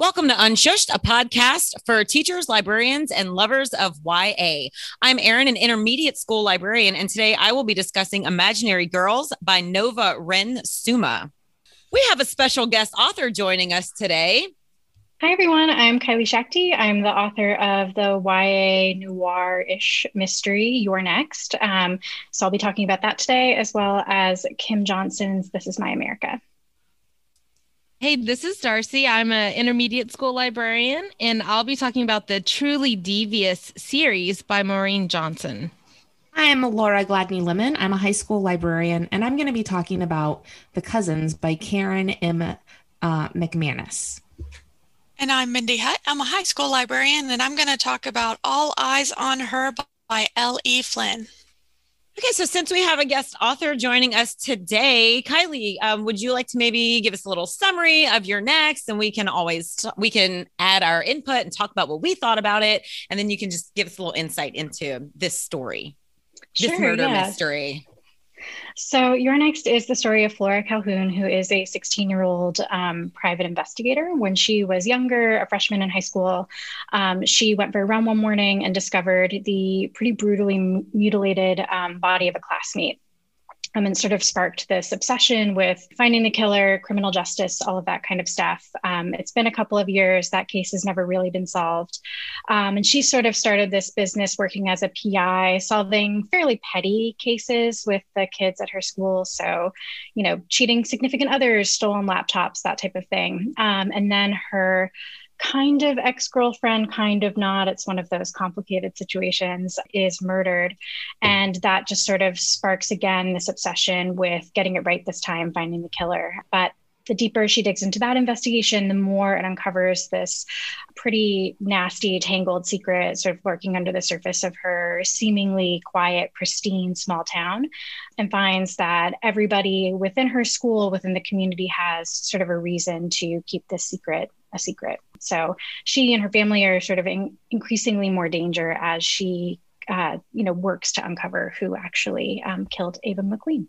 Welcome to Unshushed, a podcast for teachers, librarians, and lovers of YA. I'm Erin, an intermediate school librarian, and today I will be discussing Imaginary Girls by Nova Ren Suma. We have a special guest author joining us today. Hi, everyone. I'm Kylie Schachte. I'm the author of the YA noir ish mystery, You're Next. Um, so I'll be talking about that today, as well as Kim Johnson's This Is My America. Hey, this is Darcy. I'm an intermediate school librarian, and I'll be talking about the Truly Devious series by Maureen Johnson. I'm Laura Gladney Lemon. I'm a high school librarian, and I'm going to be talking about The Cousins by Karen M. Uh, McManus. And I'm Mindy Hutt. I'm a high school librarian, and I'm going to talk about All Eyes on Her by L.E. Flynn. Okay, so since we have a guest author joining us today, Kylie, um, would you like to maybe give us a little summary of You're Next, and we can always we can add our input and talk about what we thought about it, and then you can just give us a little insight into this story, sure, this murder yeah. mystery. So, You're Next is the story of Flora Calhoun, who is a 16 year old um, private investigator. When she was younger, a freshman in high school, um, she went for a run one morning and discovered the pretty brutally mutilated um, body of a classmate um, and sort of sparked this obsession with finding the killer, criminal justice, all of that kind of stuff. Um, it's been a couple of years. That case has never really been solved. Um, and she sort of started this business working as a PI, solving fairly petty cases with the kids at her school. So, you know, cheating significant others, stolen laptops, that type of thing. Um, and then her kind of ex girlfriend, kind of not. It's one of those complicated situations, is murdered. And that just sort of sparks again this obsession with getting it right this time, finding the killer. But the deeper she digs into that investigation, the more it uncovers this pretty nasty, tangled secret sort of lurking under the surface of her seemingly quiet, pristine small town, and finds that everybody within her school, within the community, has sort of a reason to keep this secret a secret. So she and her family are sort of in increasingly more danger as she, uh, you know, works to uncover who actually um, killed Ava McQueen.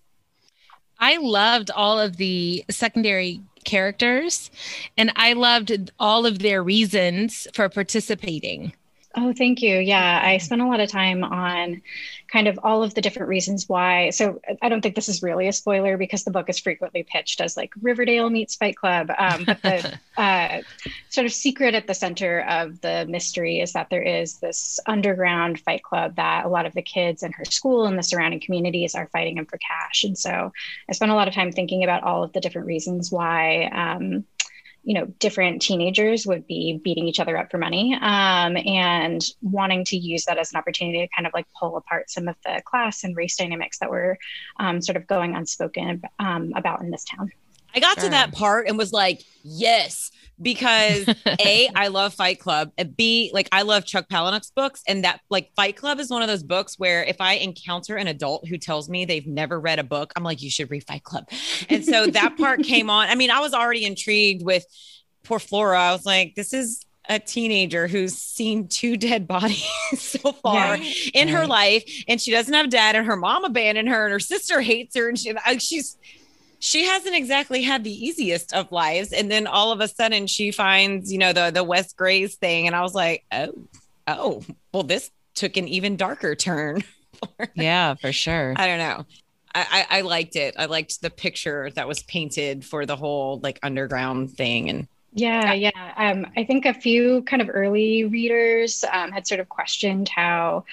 I loved all of the secondary characters and I loved all of their reasons for participating. Oh, thank you. Yeah, I spent a lot of time on kind of all of the different reasons why. So I don't think this is really a spoiler because the book is frequently pitched as like Riverdale meets Fight Club. Um, but the uh, sort of secret at the center of the mystery is that there is this underground fight club that a lot of the kids in her school and the surrounding communities are fighting in for cash. And so I spent a lot of time thinking about all of the different reasons why. Um, you know different teenagers would be beating each other up for money um, and wanting to use that as an opportunity to kind of like pull apart some of the class and race dynamics that were um, sort of going unspoken um, about in this town i got sure. to that part and was like yes because a i love fight club b like i love chuck palahniuk's books and that like fight club is one of those books where if i encounter an adult who tells me they've never read a book i'm like you should read fight club. And so that part came on. I mean i was already intrigued with poor flora. I was like this is a teenager who's seen two dead bodies so far in her life and she doesn't have dad and her mom abandoned her and her sister hates her and she, she's she hasn't exactly had the easiest of lives. And then all of a sudden she finds, you know, the the Wes Grays thing. And I was like, oh, oh, well, this took an even darker turn. yeah, for sure. I don't know. I, I, I liked it. I liked the picture that was painted for the whole like underground thing. And yeah, yeah. Um, I think a few kind of early readers um, had sort of questioned how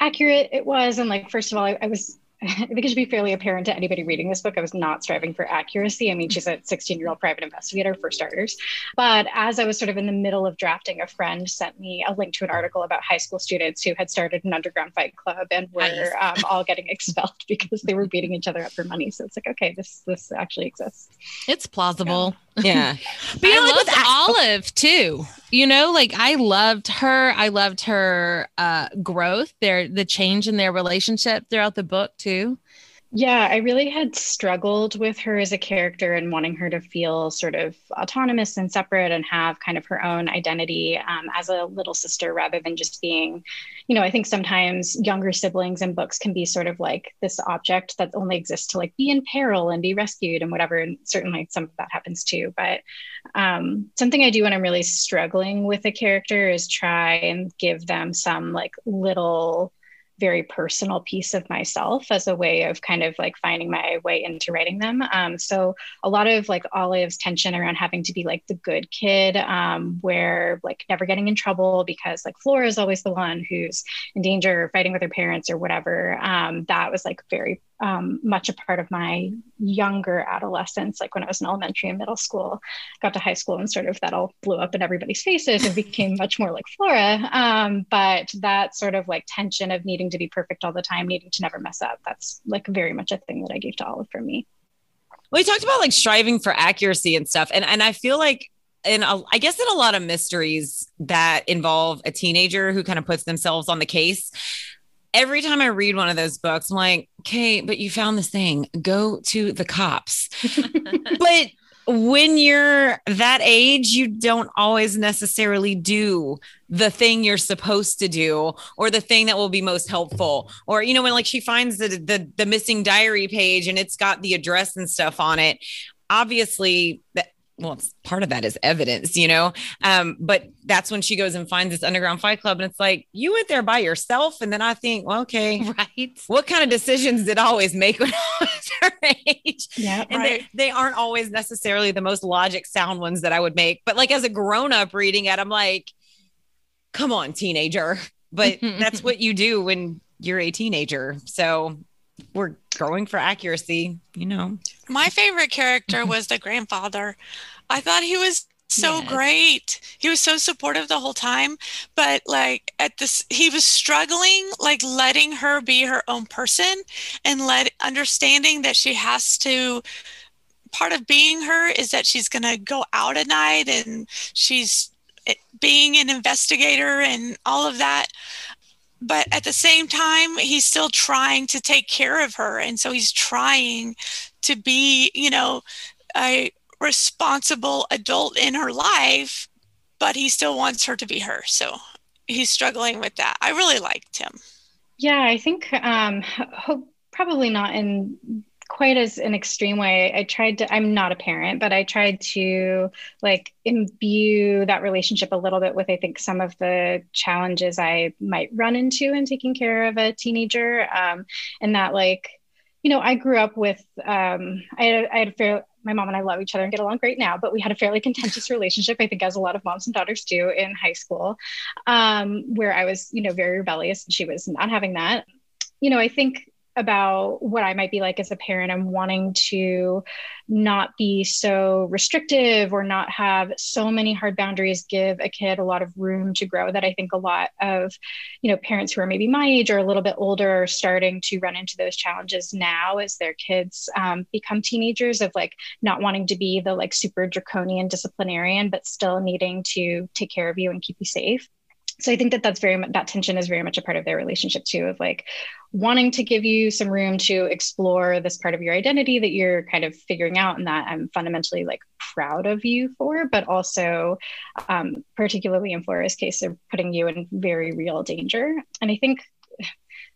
accurate it was. And like, first of all, I, I was I think it should be fairly apparent to anybody reading this book. I was not striving for accuracy. I mean, she's a 16 year old private investigator for starters. But as I was sort of in the middle of drafting, a friend sent me a link to an article about high school students who had started an underground fight club and were nice. um, all getting expelled because they were beating each other up for money. So it's like, okay, this this actually exists. It's plausible. Yeah. Yeah. but you know, I like loved Olive too. You know, like I loved her. I loved her uh growth, their the change in their relationship throughout the book too. Yeah, I really had struggled with her as a character and wanting her to feel sort of autonomous and separate and have kind of her own identity um, as a little sister rather than just being, you know, I think sometimes younger siblings in books can be sort of like this object that only exists to like be in peril and be rescued and whatever. And certainly some of that happens too. But um, something I do when I'm really struggling with a character is try and give them some like little very personal piece of myself as a way of kind of like finding my way into writing them. Um, so a lot of like Olive's tension around having to be like the good kid, um, where like never getting in trouble because like Flora is always the one who's in danger fighting with her parents or whatever. Um, that was like very um, much a part of my younger adolescence, like when I was in elementary and middle school, got to high school and sort of that all blew up in everybody's faces and became much more like Flora. Um, but that sort of like tension of needing to be perfect all the time, needing to never mess up, that's like very much a thing that I gave to Olive for me. Well, you talked about like striving for accuracy and stuff. And, and I feel like in a, I guess in a lot of mysteries that involve a teenager who kind of puts themselves on the case, every time I read one of those books, I'm like, okay, but you found this thing, go to the cops. but when you're that age, you don't always necessarily do the thing you're supposed to do or the thing that will be most helpful. Or, you know, when like she finds the the, the missing diary page and it's got the address and stuff on it, obviously that well, it's part of that is evidence, you know. Um, but that's when she goes and finds this underground fight club, and it's like you went there by yourself. And then I think, well, okay, right. What kind of decisions did I always make when I was her age? Yeah, and right. they, they aren't always necessarily the most logic sound ones that I would make. But like as a grown up reading it, I'm like, come on, teenager. But that's what you do when you're a teenager. So we're growing for accuracy, you know. My favorite character was the grandfather. I thought he was so yes. great. He was so supportive the whole time, but like at this he was struggling like letting her be her own person and let understanding that she has to part of being her is that she's going to go out at night and she's eh, being an investigator and all of that but at the same time he's still trying to take care of her. And so he's trying to be you know a responsible adult in her life but he still wants her to be her. So he's struggling with that. I really liked him. Yeah i think um hope probably not in quite as an extreme way. I tried to, I'm not a parent, but I tried to like imbue that relationship a little bit with, I think, some of the challenges I might run into in taking care of a teenager. Um, and that, like, you know, I grew up with, um, I had, I had a fair, my mom and I love each other and get along great now, but we had a fairly contentious relationship, I think, as a lot of moms and daughters do in high school, um, where I was, you know, very rebellious and she was not having that. You know, I think about what I might be like as a parent. I'm wanting to not be so restrictive or not have so many hard boundaries, give a kid a lot of room to grow that I think a lot of, you know, parents who are maybe my age or a little bit older are starting to run into those challenges now as their kids um, become teenagers of like not wanting to be the like super draconian disciplinarian, but still needing to take care of you and keep you safe so i think that that's very that tension is very much a part of their relationship too of like wanting to give you some room to explore this part of your identity that you're kind of figuring out and that i'm fundamentally like proud of you for but also um, particularly in flora's case of putting you in very real danger. And i think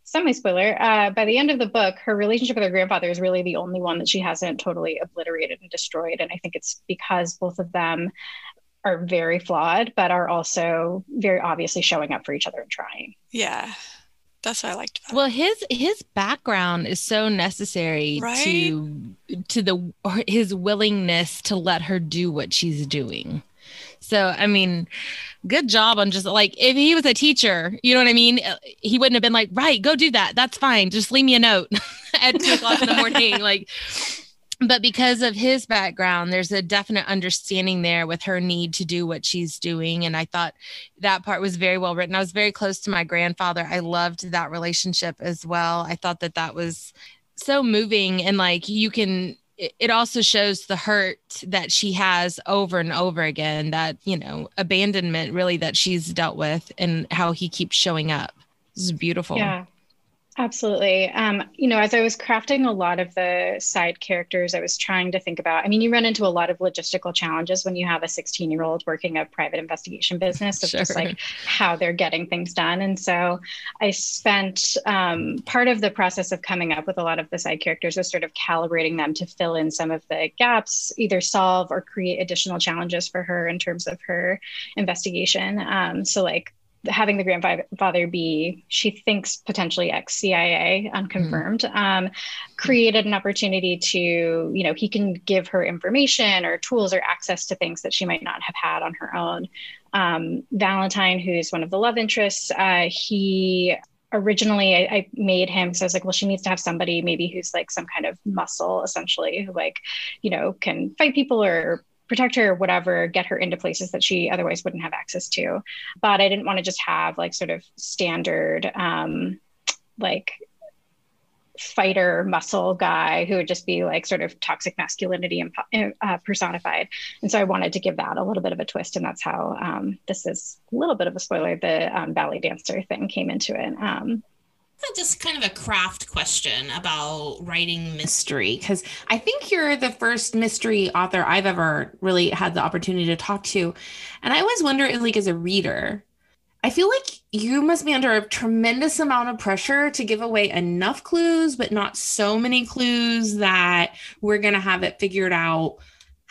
semi spoiler uh, by the end of the book her relationship with her grandfather is really the only one that she hasn't totally obliterated and destroyed. And i think it's because both of them are very flawed, but are also very obviously showing up for each other and trying. Yeah. That's what I liked about. Well, his his background is so necessary right? to to the his willingness to let her do what she's doing. So, I mean, good job on just like if he was a teacher, you know what I mean? He wouldn't have been like, right, go do that. That's fine. Just leave me a note at two o'clock in the morning. Like, but because of his background there's a definite understanding there with her need to do what she's doing. And i thought that part was very well written. I was very close to my grandfather. I loved that relationship as well. I thought that that was so moving and like you can it also shows the hurt that she has over and over again that you know abandonment really that she's dealt with and how he keeps showing up. This is beautiful. Yeah Absolutely. Um, you know, as I was crafting a lot of the side characters, I was trying to think about. I mean, you run into a lot of logistical challenges when you have a 16 year old working a private investigation business of sure. just like how they're getting things done. And so I spent um, part of the process of coming up with a lot of the side characters was sort of calibrating them to fill in some of the gaps, either solve or create additional challenges for her in terms of her investigation. Um, so, like, having the grandfather be, she thinks potentially ex CIA, unconfirmed, mm. um, created an opportunity to, you know, he can give her information or tools or access to things that she might not have had on her own. Um, Valentine, who's one of the love interests, uh, he originally I, I, made him because I was like, well, she needs to have somebody maybe who's like some kind of muscle essentially who like, you know, can fight people or protect her or whatever, get her into places that she otherwise wouldn't have access to. But I didn't want to just have like sort of standard, um, like fighter muscle guy who would just be like sort of toxic masculinity and uh, personified. And so I wanted to give that a little bit of a twist. And that's how um, this is a little bit of a spoiler. The um, ballet dancer thing came into it. Um, just kind of a craft question about writing mystery because I think you're the first mystery author I've ever really had the opportunity to talk to. And I always wonder, like, as a reader, I feel like you must be under a tremendous amount of pressure to give away enough clues, but not so many clues that we're going to have it figured out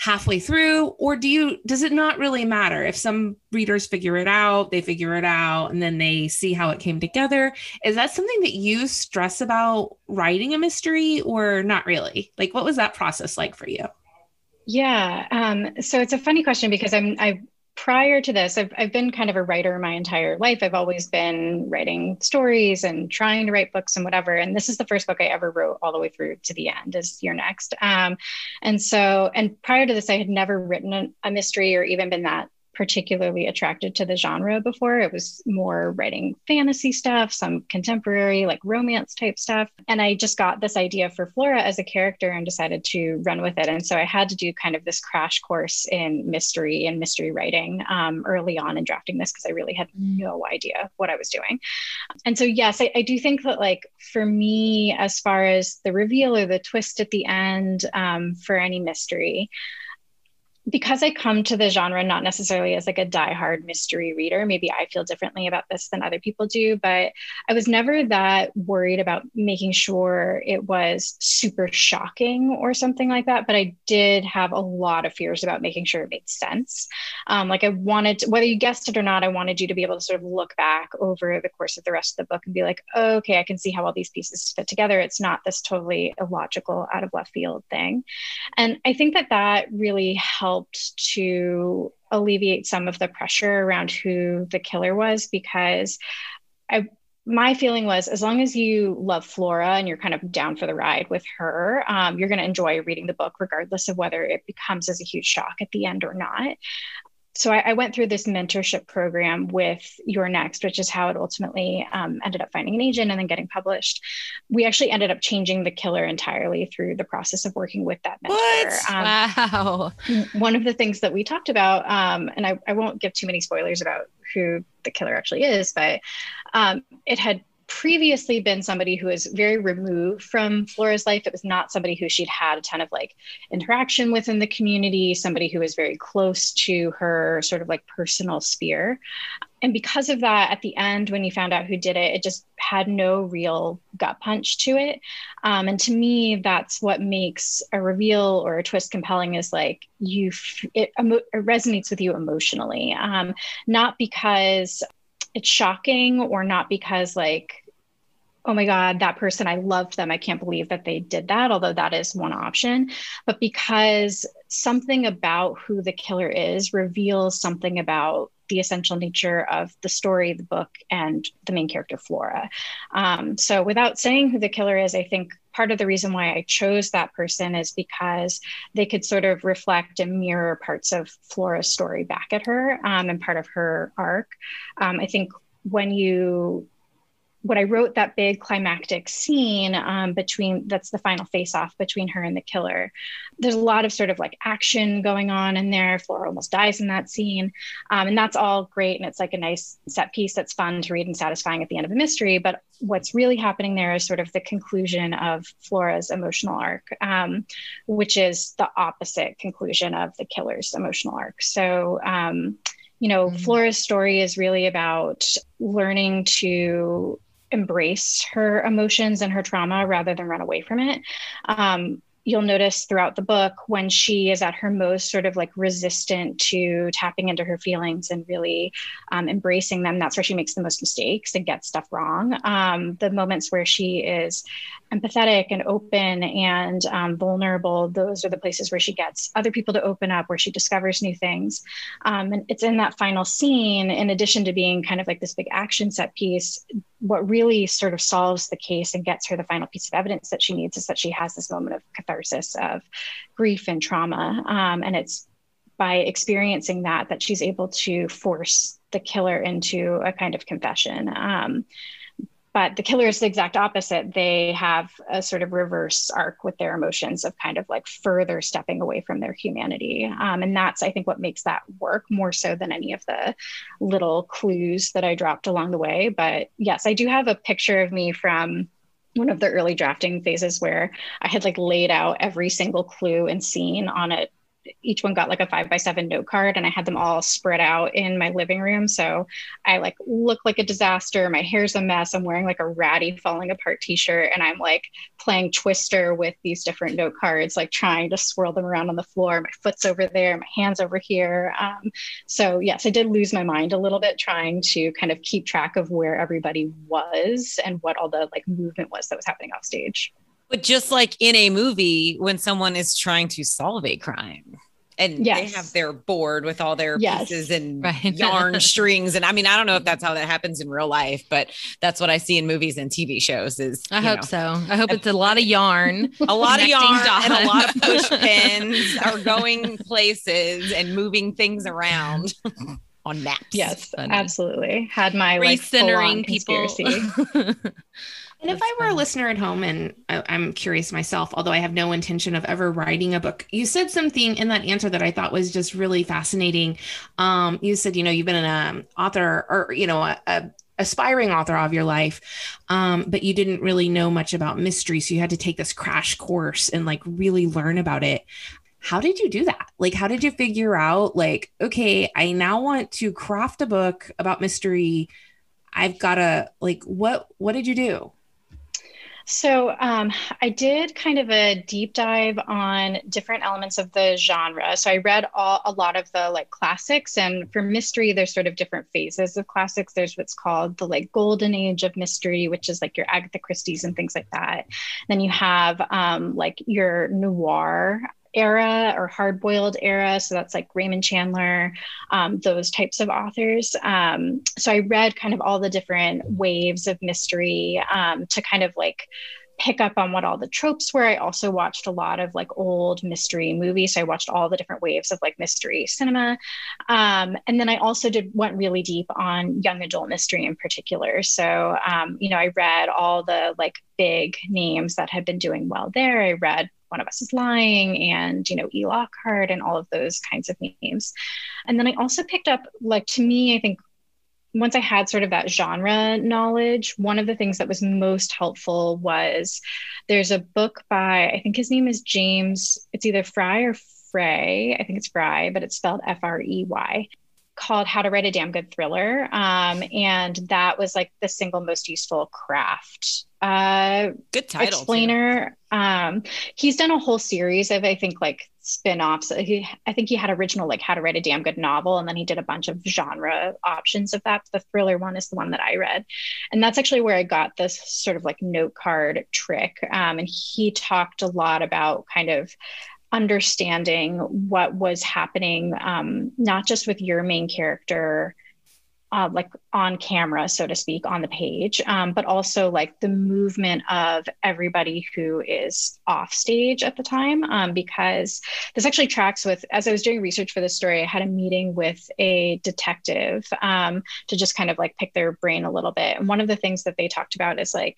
halfway through or do you does it not really matter? If some readers figure it out they figure it out and then they see how it came together. Is that something that you stress about writing a mystery or not really? Like what was that process like for you? Yeah um, so it's a funny question because i'm i prior to this, I've, I've been kind of a writer my entire life. I've always been writing stories and trying to write books and whatever. And this is the first book I ever wrote all the way through to the end, is You're Next. Um, and so, and prior to this, I had never written a mystery or even been that particularly attracted to the genre before. It was more writing fantasy stuff, some contemporary, like romance type stuff. And I just got this idea for Flora as a character and decided to run with it. And so I had to do kind of this crash course in mystery and mystery writing um, early on in drafting this because I really had no idea what I was doing. And so, yes, I, I, do think that, like, for me, as far as the reveal or the twist at the end um, for any mystery, because I come to the genre not necessarily as like a die-hard mystery reader, maybe I feel differently about this than other people do, but I was never that worried about making sure it was super shocking or something like that. But I did have a lot of fears about making sure it made sense. Um, like I wanted, to, whether you guessed it or not, I wanted you to be able to sort of look back over the course of the rest of the book and be like, oh, okay, I can see how all these pieces fit together. It's not this totally illogical, out of left field thing. And I think that that really helped helped to alleviate some of the pressure around who the killer was because I my feeling was as long as you love Flora and you're kind of down for the ride with her, um, you're going to enjoy reading the book, regardless of whether it becomes as a huge shock at the end or not so I, I, went through this mentorship program with You're Next, which is how it ultimately um, ended up finding an agent and then getting published. We actually ended up changing the killer entirely through the process of working with that mentor. Um, wow. One of the things that we talked about, um, and I, I, won't give too many spoilers about who the killer actually is, but um, it had previously been somebody who was very removed from Flora's life. It was not somebody who she'd had a ton of like interaction with in the community, somebody who was very close to her sort of like personal sphere. And because of that, at the end, when you found out who did it, it just had no real gut punch to it. Um, and to me, that's what makes a reveal or a twist compelling is like you, it, it resonates with you emotionally, um, not because it's shocking or not because like oh my God, that person, I loved them. I can't believe that they did that, although that is one option. But because something about who the killer is reveals something about the essential nature of the story, the book, and the main character, Flora. Um, so, without saying who the killer is, I think part of the reason why I chose that person is because they could sort of reflect and mirror parts of Flora's story back at her um, and part of her arc. Um, I think when you what I wrote that big climactic scene um, between that's the final face off between her and the killer. There's a lot of sort of like action going on in there. Flora almost dies in that scene. Um, and that's all great. And it's like a nice set piece that's fun to read and satisfying at the end of a mystery. But what's really happening there is sort of the conclusion of Flora's emotional arc, um, which is the opposite conclusion of the killer's emotional arc. So, um, you know, mm-hmm. Flora's story is really about learning to embrace her emotions and her trauma rather than run away from it. Um, you'll notice throughout the book when she is at her most sort of like resistant to tapping into her feelings and really um, embracing them that's where she makes the most mistakes and gets stuff wrong um, the moments where she is empathetic and open and um, vulnerable those are the places where she gets other people to open up where she discovers new things um, and it's in that final scene in addition to being kind of like this big action set piece what really sort of solves the case and gets her the final piece of evidence that she needs is that she has this moment of catharsis of grief and trauma. Um, and it's by experiencing that that she's able to force the killer into a kind of confession. Um, but the killer is the exact opposite. They have a sort of reverse arc with their emotions of kind of like further stepping away from their humanity. Um, and that's i think what makes that work more so than any of the little clues that i dropped along the way. But yes i do have a picture of me from one of the early drafting phases where i had like laid out every single clue and scene on a each one got like a five by seven note card and I had them all spread out in my living room. So I like look like a disaster. My hair's a mess. I'm wearing like a ratty falling apart t-shirt and I'm like playing twister with these different note cards, like trying to swirl them around on the floor. My foot's over there, my hands over here. Um, so yes, I did lose my mind a little bit trying to kind of keep track of where everybody was and what all the like movement was that was happening off stage. But just like in a movie, when someone is trying to solve a crime and yes. they have their board with all their yes. pieces and right. yarn strings. And I mean, I don't know if that's how that happens in real life, but that's what I see in movies and TV shows is I hope know, so. I hope it's a lot of yarn, a lot of yarn dots. and a lot of push pins are going places and moving things around. on maps. Yes, absolutely. Had my like centering people. And if I were a listener at home and I, am curious myself, although I have no intention of ever writing a book, you said something in that answer that I thought was just really fascinating. Um, you said, you know, you've been an um, author or, you know, a, a aspiring author of your life, um, but you didn't really know much about mystery. So you had to take this crash course and like really learn about it. How did you do that? Like, how did you figure out, like, okay, I now want to craft a book about mystery. I've got to, like, what, what did you do? So um, I did kind of a deep dive on different elements of the genre. So I read all, a lot of the like classics, and for mystery, there's sort of different phases of classics. There's what's called the like golden age of mystery, which is like your Agatha Christie's and things like that. Then you have um, like your noir era or hard boiled era. So that's like Raymond Chandler, um, those types of authors. Um, so I read kind of all the different waves of mystery um, to kind of like pick up on what all the tropes were. I also watched a lot of like old mystery movies. So I watched all the different waves of like mystery cinema. Um, and then I also did went really deep on young adult mystery in particular. So um, you know, I read all the like big names that had been doing well there. I read one of Us is Lying and, you know, E. Lockhart and all of those kinds of names. And then I also picked up, like, to me, I think once I had sort of that genre knowledge, one of the things that was most helpful was there's a book by, I think his name is James, it's either Fry or Frey. I think it's Fry, but it's spelled F R E Y called How to Write a Damn Good Thriller. Um, and that was like the single most useful craft uh, good title explainer. Um, he's done a whole series of, I think, like spin-offs. He, I think he had original like How to Write a Damn Good Novel, and then he did a bunch of genre options of that. The thriller one is the one that I read, and that's actually where I got this sort of like note card trick. Um, and he talked a lot about kind of understanding what was happening, um, not just with your main character uh, like on camera, so to speak, on the page, um, but also like the movement of everybody who is off stage at the time. Um, because this actually tracks with, as I was doing research for this story, I had a meeting with a detective um, to just kind of like pick their brain a little bit. And one of the things that they talked about is like,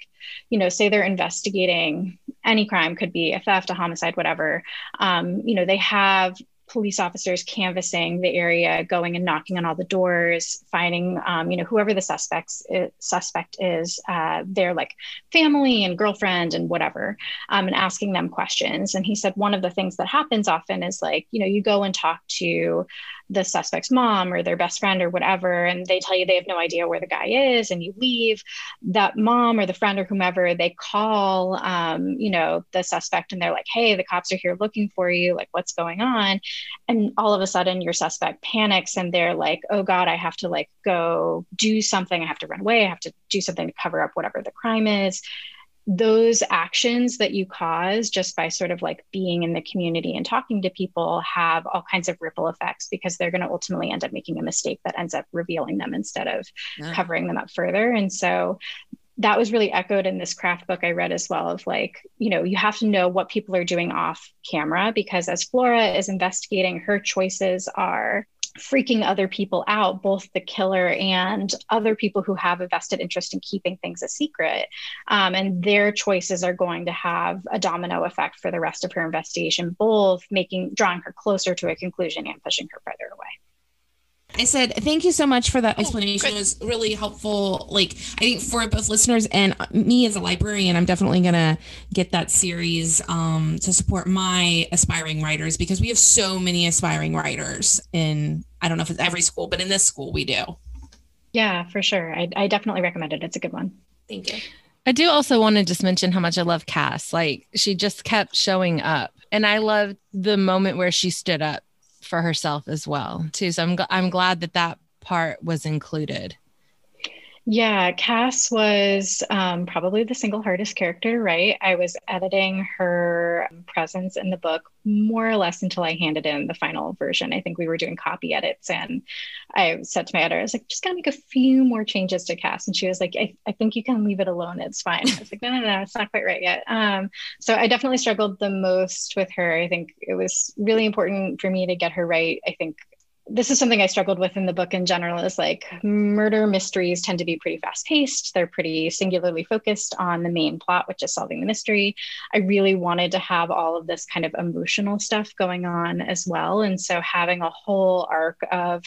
you know, say they're investigating any crime, could be a theft, a homicide, whatever. Um, you know, they have police officers canvassing the area, going and knocking on all the doors, finding, um, you know, whoever the suspects is, suspect is, uh, their like family and girlfriend and whatever, um, and asking them questions. And he said one of the things that happens often is like, you know, you go and talk to the suspect's mom or their best friend or whatever, and they tell you they have no idea where the guy is, and you leave. That mom or the friend or whomever they call, um, you know, the suspect, and they're like, "Hey, the cops are here looking for you. Like, what's going on?" And all of a sudden, your suspect panics, and they're like, "Oh God, I have to like go do something. I have to run away. I have to do something to cover up whatever the crime is." Those actions that you cause just by sort of like being in the community and talking to people have all kinds of ripple effects because they're going to ultimately end up making a mistake that ends up revealing them instead of yeah. covering them up further. And so that was really echoed in this craft book I read as well of like, you know, you have to know what people are doing off camera because as Flora is investigating, her choices are freaking other people out, both the killer and other people who have a vested interest in keeping things a secret. Um, and their choices are going to have a domino effect for the rest of her investigation, both making drawing her closer to a conclusion and pushing her further away. I said, thank you so much for that oh, explanation. Oh, it was really helpful. Like, I think for both listeners and me as a librarian, I'm definitely going to get that series um, to support my aspiring writers because we have so many aspiring writers in, I don't know if it's every school, but in this school we do. Yeah, for sure. I, I definitely recommend it. It's a good one. Thank you. I do also want to just mention how much I love Cass. Like, she just kept showing up. And I loved the moment where she stood up for herself as well too. So i'm i'm glad that that part was included yeah, Cass was um, probably the single hardest character, right? I was editing her presence in the book more or less until I handed in the final version. I think we were doing copy edits, and I said to my editor, I was like, just gotta make a few more changes to Cass. And she was like, I, I think you can leave it alone. It's fine. I was like, no, no, no, it's not quite right yet. Um, so I definitely struggled the most with her. I think it was really important for me to get her right. I think this is something I struggled with in the book in general is like murder mysteries tend to be pretty fast paced. They're pretty singularly focused on the main plot, which is solving the mystery. I really wanted to have all of this kind of emotional stuff going on as well. And so having a whole arc of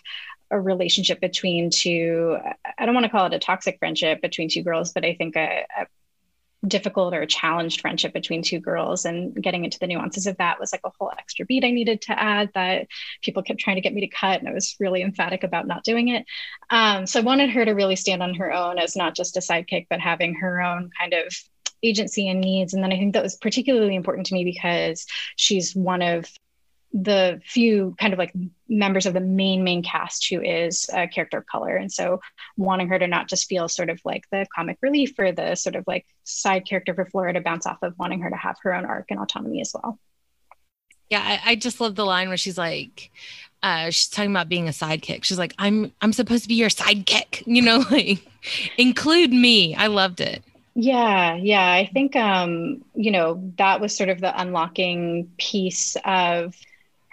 a relationship between two, I don't want to call it a toxic friendship between two girls, but I think a, a difficult or challenged friendship between two girls and getting into the nuances of that was like a whole extra beat I needed to add that people kept trying to get me to cut and I was really emphatic about not doing it. Um, so I wanted her to really stand on her own as not just a sidekick, but having her own kind of agency and needs. And then I think that was particularly important to me because she's one of the few kind of like members of the main main cast who is a character of color. And so wanting her to not just feel sort of like the comic relief or the sort of like side character for flora to bounce off of wanting her to have her own arc and autonomy as well. Yeah i, I just love the line where she's like uh, she's talking about being a sidekick. She's like i'm i'm supposed to be your sidekick you know like include me. I loved it. Yeah, yeah. I think um, you know, that was sort of the unlocking piece of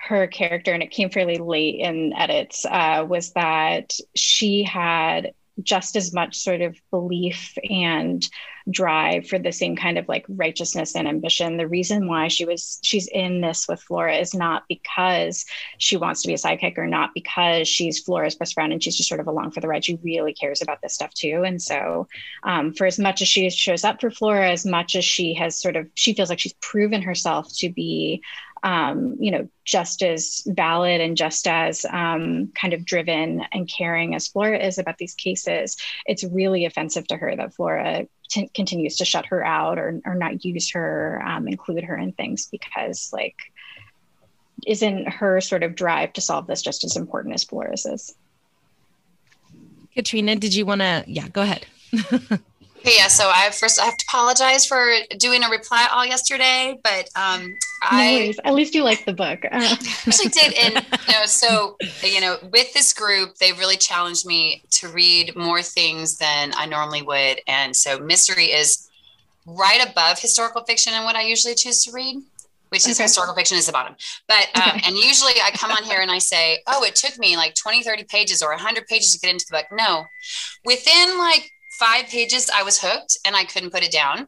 her character, and it came fairly late in edits, uh, was that she had just as much sort of belief and drive for the same kind of like righteousness and ambition. The reason why she was she's in this with Flora is not because she wants to be a sidekick or not because she's Flora's best friend and she's just sort of along for the ride. She really cares about this stuff too. And so um, for as much as she shows up for Flora, as much as she has sort of she feels like she's proven herself to be um, you know, just as valid and just as um, kind of driven and caring as Flora is about these cases, it's really offensive to her that Flora t- continues to shut her out or, or not use her, um, include her in things because, like, isn't her sort of drive to solve this just as important as Flora's is? Katrina, did you want to? Yeah, go ahead. Okay, yeah, so I first I have to apologize for doing a reply all yesterday, but um, I no at least you like the book. Uh. actually did, and you know, so you know, with this group, they really challenged me to read more things than I normally would, and so mystery is right above historical fiction and what I usually choose to read which is okay. historical fiction is the bottom. But, um, okay. and usually I come on here and I say, oh, it took me like 20, 30 pages or 100 pages to get into the book. No, within like five pages, I was hooked and I couldn't put it down.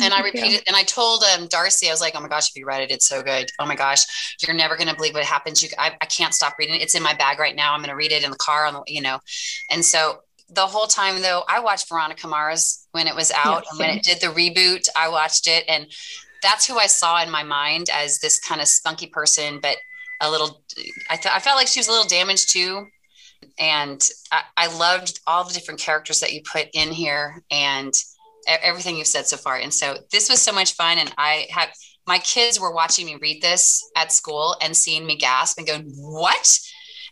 And I repeated, and I told um, Darcy, I was like, "Oh my gosh, if you read it, it's so good. Oh my gosh, you're never gonna believe what happens. You, I, I can't stop reading it. It's in my bag right now. I'm gonna read it in the car on the, you know." And so the whole time though, I watched Veronica Mars when it was out, and when it did the reboot, I watched it, and that's who I saw in my mind as this kind of spunky person, but a little, I, th- I felt like she was a little damaged too. And I, I loved all the different characters that you put in here and everything you've said so far. And so this was so much fun. And I have, my kids were watching me read this at school and seeing me gasp and going, what?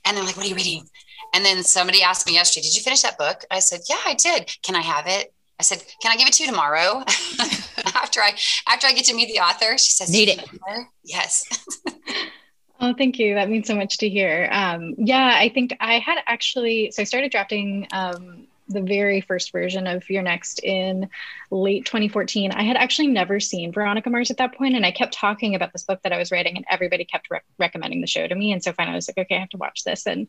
And they're like, what are you reading? And then somebody asked me yesterday, did you finish that book? I said, yeah, I did. Can I have it? I said, "Can I give it to you tomorrow?" after I after I get to meet the author, she says, "Need it." Yes. oh, thank you. That means so much to hear. Um, yeah, I think I had actually. So I started drafting um, the very first version of You're Next in late 2014. I had actually never seen Veronica Mars at that point, and I kept talking about this book that I was writing, and everybody kept re- recommending the show to me. And so finally, I was like, "Okay, I have to watch this." And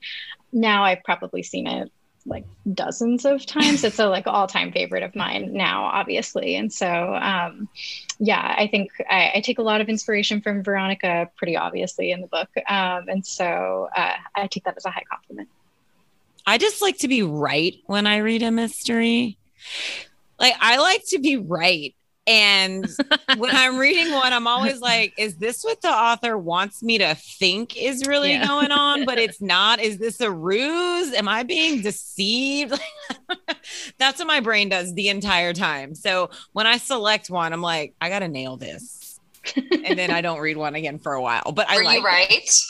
now I've probably seen it like dozens of times. It's a like all time favorite of mine now, obviously. And so, um, yeah, I think I, I, take a lot of inspiration from Veronica, pretty obviously in the book. Um, and so uh, I take that as a high compliment. I just like to be right when I read a mystery. Like I like to be right. And when I'm reading one, I'm always like, is this what the author wants me to think is really yeah. going on? But it's not. Is this a ruse? Am I being deceived? That's what my brain does the entire time. So when I select one, I'm like, I got to nail this. and then I don't read one again for a while. But Were I like you right. It.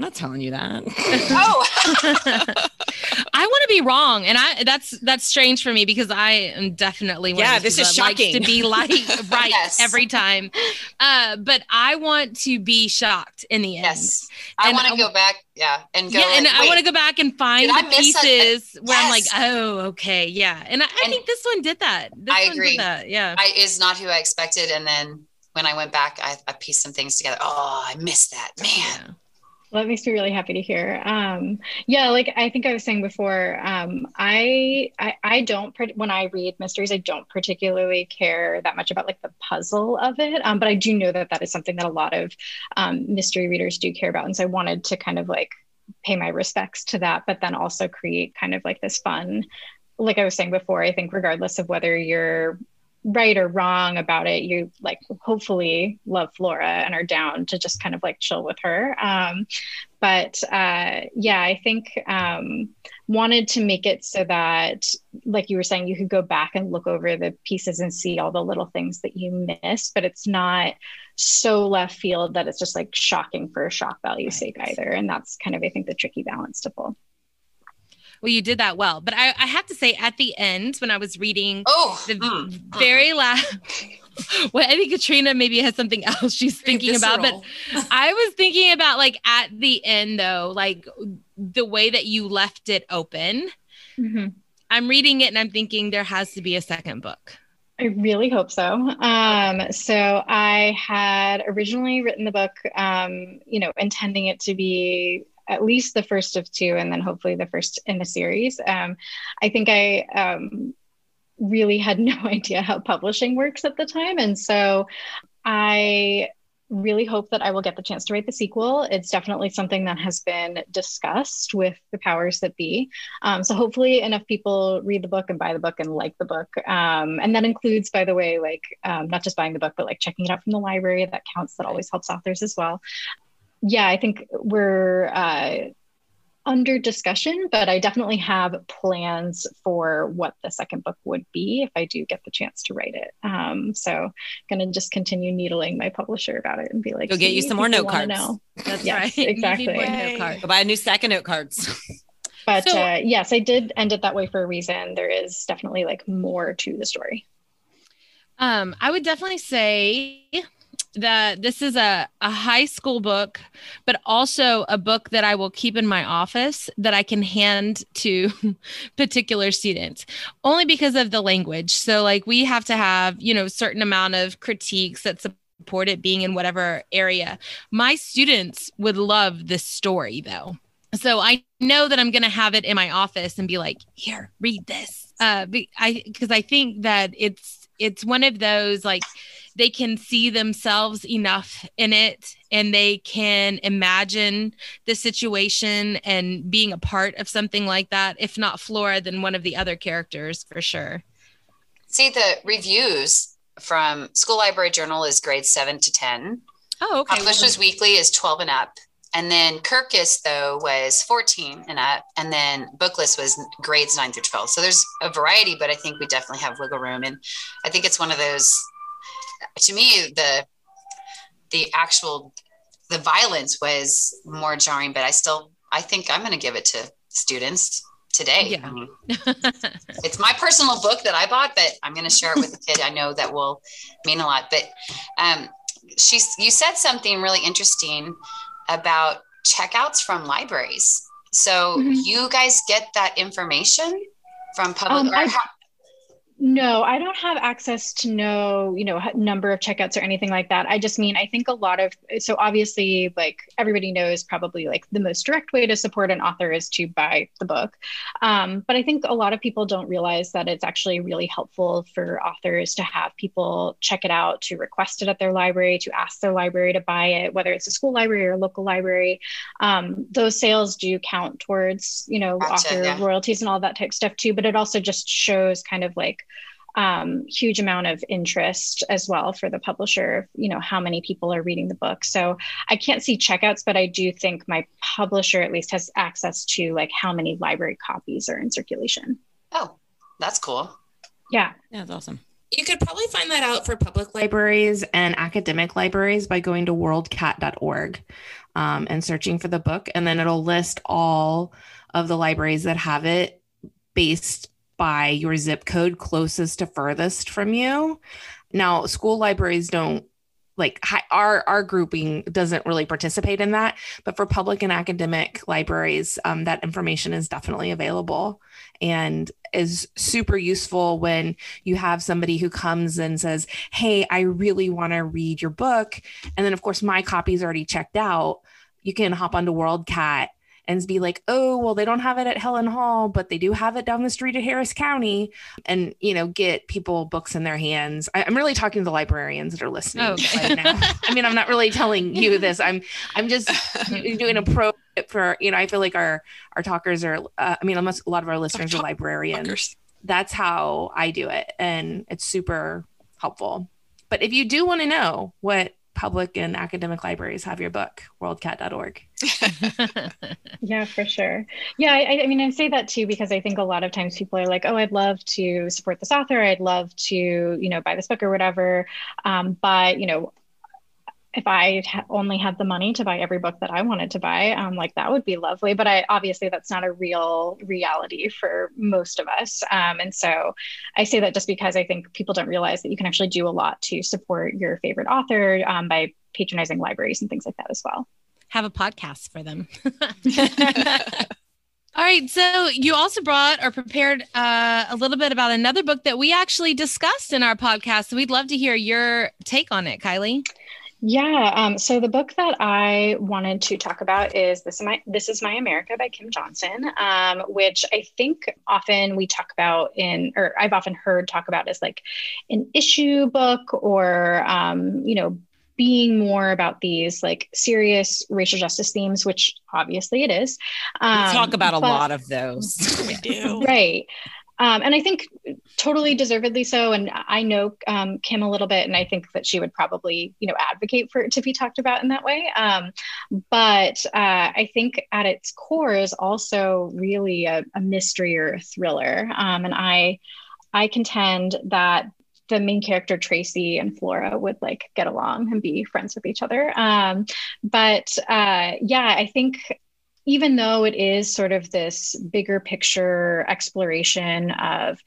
I'm not telling you that. oh. I want to be wrong, and I that's that's strange for me because I am definitely yeah. This is shocking to be like right yes. every time, uh, but I want to be shocked in the end. Yes, I want to go back. Yeah, and go. Yeah, and I want to go back and find the pieces where yes. I'm like, oh, okay, yeah, and I, I and think this one did that. This I agree. That. Yeah, I is not who I expected, and then when I went back, I, I pieced some things together. Oh, I missed that, man. Yeah. Well, that makes me really happy to hear. Um, yeah, like I think I was saying before, um, I, I, I don't when I read mysteries, I don't particularly care that much about like the puzzle of it. Um, but I do know that that is something that a lot of um, mystery readers do care about, and so I wanted to kind of like pay my respects to that, but then also create kind of like this fun. Like I was saying before, I think regardless of whether you're right or wrong about it you like hopefully love flora and are down to just kind of like chill with her. Um, but uh, yeah i think um, wanted to make it so that like you were saying you could go back and look over the pieces and see all the little things that you missed but it's not so left field that it's just like shocking for shock value right. sake either. And that's kind of i think the tricky balance to pull well, you did that well. But I, I have to say, at the end, when I was reading oh, the mm, very last, well, I think Katrina maybe has something else she's thinking about. But I was thinking about like at the end, though, like the way that you left it open. Mm-hmm. I'm reading it and I'm thinking there has to be a second book. I really hope so. Um, so I had originally written the book, um, you know, intending it to be at least the first of two, and then hopefully the first in the series. Um, I think I um, really had no idea how publishing works at the time. And so I really hope that I will get the chance to write the sequel. It's definitely something that has been discussed with the powers that be. Um, so hopefully enough people read the book and buy the book and like the book. Um, and that includes, by the way, like um, not just buying the book, but like checking it out from the library. That counts. That always helps authors as well yeah, I think we're uh, under discussion, but I definitely have plans for what the second book would be if I do get the chance to write it. Um, so, going to just continue needling my publisher about it and be like, "Go get you some more note cards." Know. That's yes, right. Exactly. Note card. Go buy a new stack of note cards. but so, uh, yes, I did end it that way for a reason. There is definitely like more to the story. Um, I would definitely say that this is a, a high school book, but also a book that I will keep in my office that I can hand to particular students only because of the language. So like we have to have, you know, certain amount of critiques that support it being in whatever area. My students would love this story though. So I know that I'm going to have it in my office and be like, here, read this. Uh, I, cause I think that it's, it's one of those like they can see themselves enough in it and they can imagine the situation and being a part of something like that if not flora then one of the other characters for sure. See the reviews from school library journal is grades 7 to 10 oh okay. Publishers weekly is 12 and up. And then Kirkus though was 14 and up, and then Booklist was grades 9 through 12. So there's a variety, but I think we definitely have wiggle room. And I think it's one of those to me the the actual the violence was more jarring but i still i think i'm going to give it to students today yeah. I mean, it's my personal book that i bought but i'm going to share it with a kid i know that will mean a lot but um she's you said something really interesting about checkouts from libraries so mm-hmm. you guys get that information from public um, no, I don't have access to know, you know, number of checkouts or anything like that. I just mean, I think a lot of, so obviously, like everybody knows probably like the most direct way to support an author is to buy the book. Um, but I think a lot of people don't realize that it's actually really helpful for authors to have people check it out, to request it at their library, to ask their library to buy it, whether it's a school library or a local library. Um, those sales do count towards, you know, gotcha, author yeah. royalties and all that type of stuff too. But it also just shows kind of like, um, huge amount of interest as well for the publisher you know how many people are reading the book. So i can't see checkouts but i do think my publisher at least has access to like how many library copies are in circulation. Oh that's cool. Yeah. Yeah that's awesome. You could probably find that out for public libraries and academic libraries by going to worldcat.org um, and searching for the book and then it'll list all of the libraries that have it based by your zip code closest to furthest from you. Now, school libraries don't like our our grouping doesn't really participate in that, but for public and academic libraries, um, that information is definitely available and is super useful when you have somebody who comes and says, "Hey, I really want to read your book," and then of course my copy is already checked out. You can hop onto WorldCat and be like, oh, well, they don't have it at Helen Hall, but they do have it down the street at Harris County, and you know, get people books in their hands. I, am really talking to the librarians that are listening oh, okay. right now. I mean, I'm not really telling you this. I'm I'm just doing a pro for you know. I feel like our our talkers are. Uh, I mean, almost a lot of our listeners are librarians. That's how I do it, and it's super helpful. But if you do want to know what public and academic libraries have your book, worldcat.org. yeah, for sure. Yeah, I, I, mean, I say that too because I think a lot of times people are like, "Oh, I'd love to support this author. I'd love to, you know, buy this book or whatever." Um, but you know, if I only had the money to buy every book that I wanted to buy, um, like that would be lovely. But I obviously that's not a real reality for most of us. Um, and so I say that just because I think people don't realize that you can actually do a lot to support your favorite author um, by patronizing libraries and things like that as well. Have a podcast for them. All right. So you also brought or prepared uh, a little bit about another book that we actually discussed in our podcast. So we'd love to hear your take on it, Kylie. Yeah. Um, so the book that I wanted to talk about is this is my this is my America by Kim Johnson, um, which I think often we talk about in, or I've often heard talk about as like an issue book, or um, you know, being more about these like serious racial justice themes, which obviously it is. we talk um, about a lot of those. we do. Right. Um, and I think totally deservedly so. And I know um, Kim a little bit, and I think that she would probably, you know, advocate for it to be talked about in that way. Um, but uh, I think at its core is also really a, a mystery or a thriller. Um, and I, I contend that the main character Tracy and Flora would like get along and be friends with each other. Um, but uh, yeah, I think even though it is sort of this bigger picture exploration of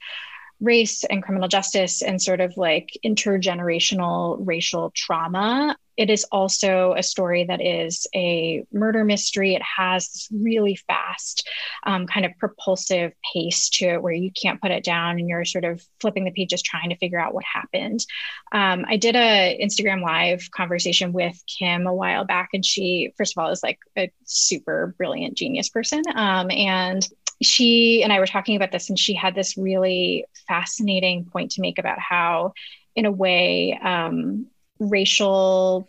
race and criminal justice and sort of like intergenerational racial trauma it is also a story that is a murder mystery. It has this really fast, um, kind of propulsive pace to it where you can't put it down and you're sort of flipping the pages trying to figure out what happened. Um, I did a Instagram live conversation with Kim a while back, and she, first of all, is like a super brilliant genius person. Um, and she and I were talking about this, and she had this really fascinating point to make about how, in a way, um, racial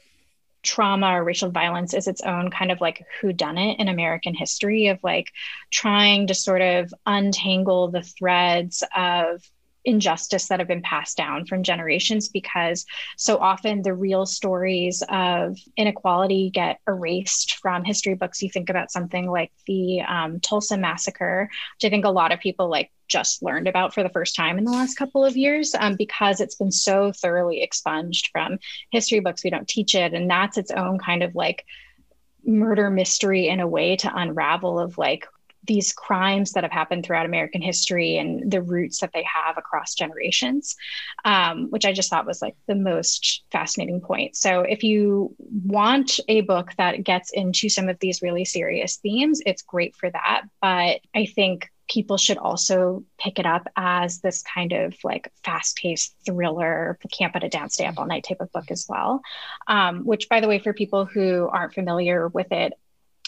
trauma or racial violence is its own kind of like who done it in American history of like trying to sort of untangle the threads of injustice that have been passed down from generations because so often the real stories of inequality get erased from history books. You think about something like the um, Tulsa massacre, which I think a lot of people like just learned about for the first time in the last couple of years um, because it's been so thoroughly expunged from history books. We don't teach it. And that's its own kind of like murder mystery in a way to unravel of like these crimes that have happened throughout American history and the roots that they have across generations, um, which I just thought was like the most fascinating point. So, if you want a book that gets into some of these really serious themes, it's great for that. But I think people should also pick it up as this kind of like fast-paced thriller can't put it down stay up all night type of book as well um, which by the way for people who aren't familiar with it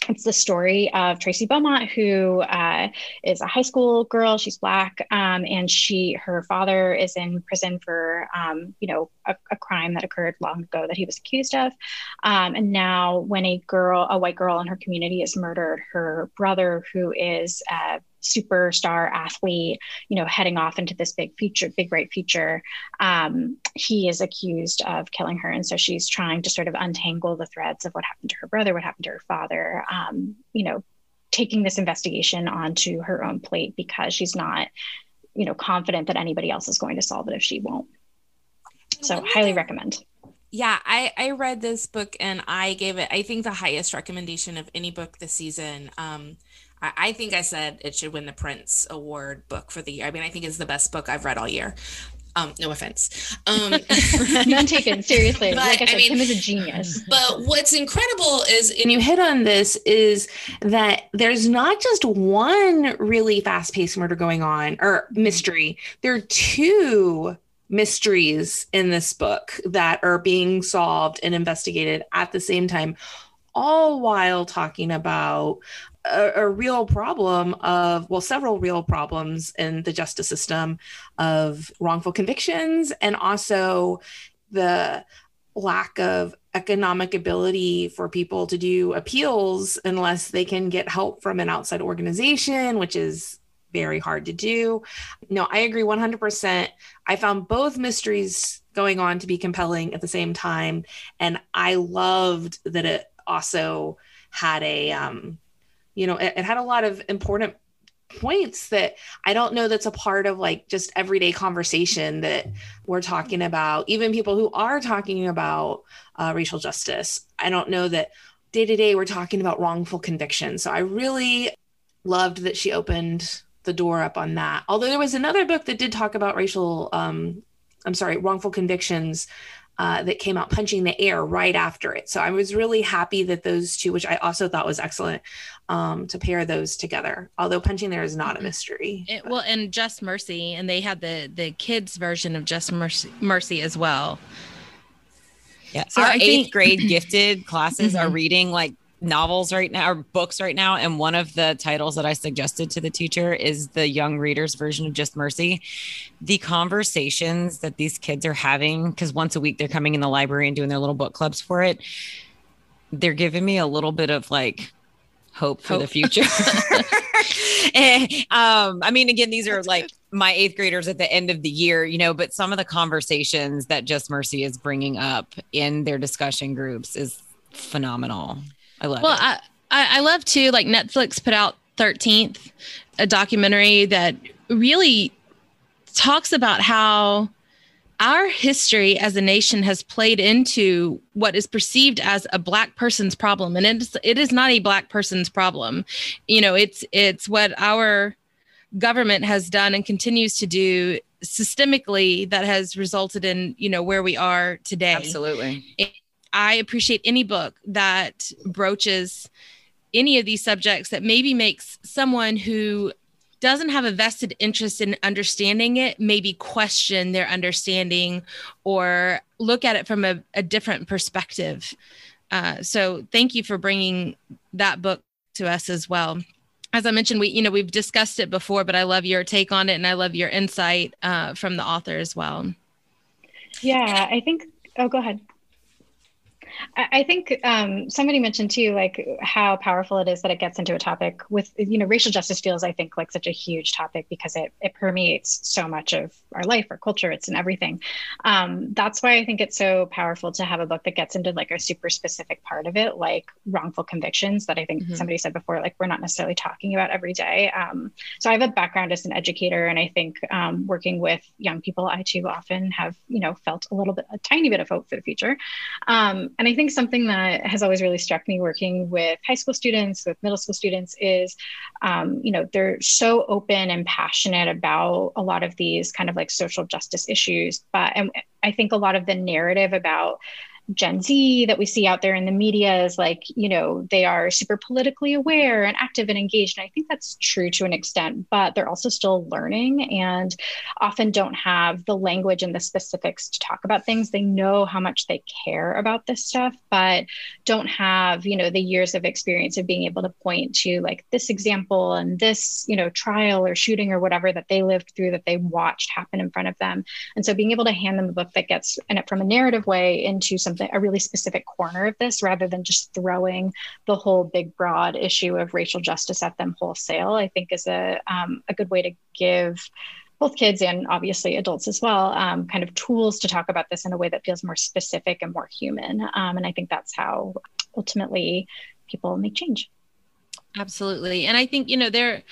it's the story of Tracy Beaumont, who uh, is a high school girl. She's black, um, and she her father is in prison for um, you know a, a, crime that occurred long ago that he was accused of. Um, and now, when a girl, a white girl in her community, is murdered, her brother, who is uh, superstar athlete, you know, heading off into this big future, big bright future, um, he is accused of killing her. And so she's trying to sort of untangle the threads of what happened to her brother, what happened to her father, um, you know, taking this investigation onto her own plate because she's not, you know, confident that anybody else is going to solve it if she won't. So highly recommend yeah i i read this book and i gave it i think the highest recommendation of any book this season um I, I think I said it should win the Printz Award book for the year. I mean, I think it's the best book I've read all year. Um, no offense. Um, None taken seriously. But, like I said, I mean, Kim is a genius. But what's incredible is, and you hit on this, is that there's not just one really fast-paced murder going on or mystery. There are two mysteries in this book that are being solved and investigated at the same time all while talking about a, a, real problem of well several real problems in the justice system of wrongful convictions and also the lack of economic ability for people to do appeals unless they can get help from an outside organization which is very hard to do. No i agree 100% i found both mysteries going on to be compelling at the same time and i loved that it also had a um, you know, it, it had a lot of important points that I don't know that's a part of like just everyday conversation that we're talking about. Even people who are talking about uh, racial justice, I don't know that day to day we're talking about wrongful conviction. So I really loved that she opened the door up on that. Although there was another book that did talk about racial, um, I'm sorry, wrongful convictions uh, that came out punching the air right after it. So I was really happy that those two, which I also thought was excellent, um, to pair those together. Although punching there is not a mm-hmm. mystery. It, well, and Just Mercy, and they had the the kids version of Just Mercy, Mercy as well. Yeah, so our I eighth think- grade gifted classes mm-hmm. are reading like novels right now or books right now and one of the titles that i suggested to the teacher is the young readers version of just mercy the conversations that these kids are having because once a week they're coming in the library and doing their little book clubs for it they're giving me a little bit of like hope for hope. the future and, um i mean again these are That's like good. my eighth graders at the end of the year you know but some of the conversations that just mercy is bringing up in their discussion groups is phenomenal I love well, it. I, I love too, like Netflix put out 13th, a documentary that really talks about how our history as a nation has played into what is perceived as a black person's problem and it is, it is not a black person's problem you know it's it's what our government has done and continues to do systemically that has resulted in you know where we are today Absolutely. I appreciate any book that broaches any of these subjects that maybe makes someone who doesn't have a vested interest in understanding it maybe question their understanding or look at it from a, a different perspective. Uh, so thank you for bringing that book to us as well. As i mentioned we you know we've discussed it before but i love your take on it and i love your insight uh, from the author as well. Yeah i think oh go ahead I think um, somebody mentioned too, like how powerful it is that it gets into a topic with, you know, racial justice feels, I think, like such a huge topic because it it permeates so much of our life, our culture, it's in everything. Um, that's why I think it's so powerful to have a book that gets into like a super specific part of it, like wrongful convictions that I think mm-hmm. somebody said before, like we're not necessarily talking about every day. Um, so I have a background as an educator, and I think um, working with young people, I too often have, you know, felt a little bit, a tiny bit of hope for the future. Um, and I think something that has always really struck me working with high school students, with middle school students, is, um, you know, they're so open and passionate about a lot of these kind of like social justice issues. But and I think a lot of the narrative about Gen Z that we see out there in the media is like, you know, they are super politically aware and active and engaged. And I think that's true to an extent, but they're also still learning and often don't have the language and the specifics to talk about things. They know how much they care about this stuff, but don't have, you know, the years of experience of being able to point to like this example and this, you know, trial or shooting or whatever that they lived through that they watched happen in front of them. And so being able to hand them a book that gets in it from a narrative way into a really specific corner of this rather than just throwing the whole big broad issue of racial justice at them wholesale i think is a, um, a good way to give both kids and obviously adults as well um, kind of tools to talk about this in a way that feels more specific and more human. Um, and i think that's how ultimately people make change. Absolutely. And i think you know they're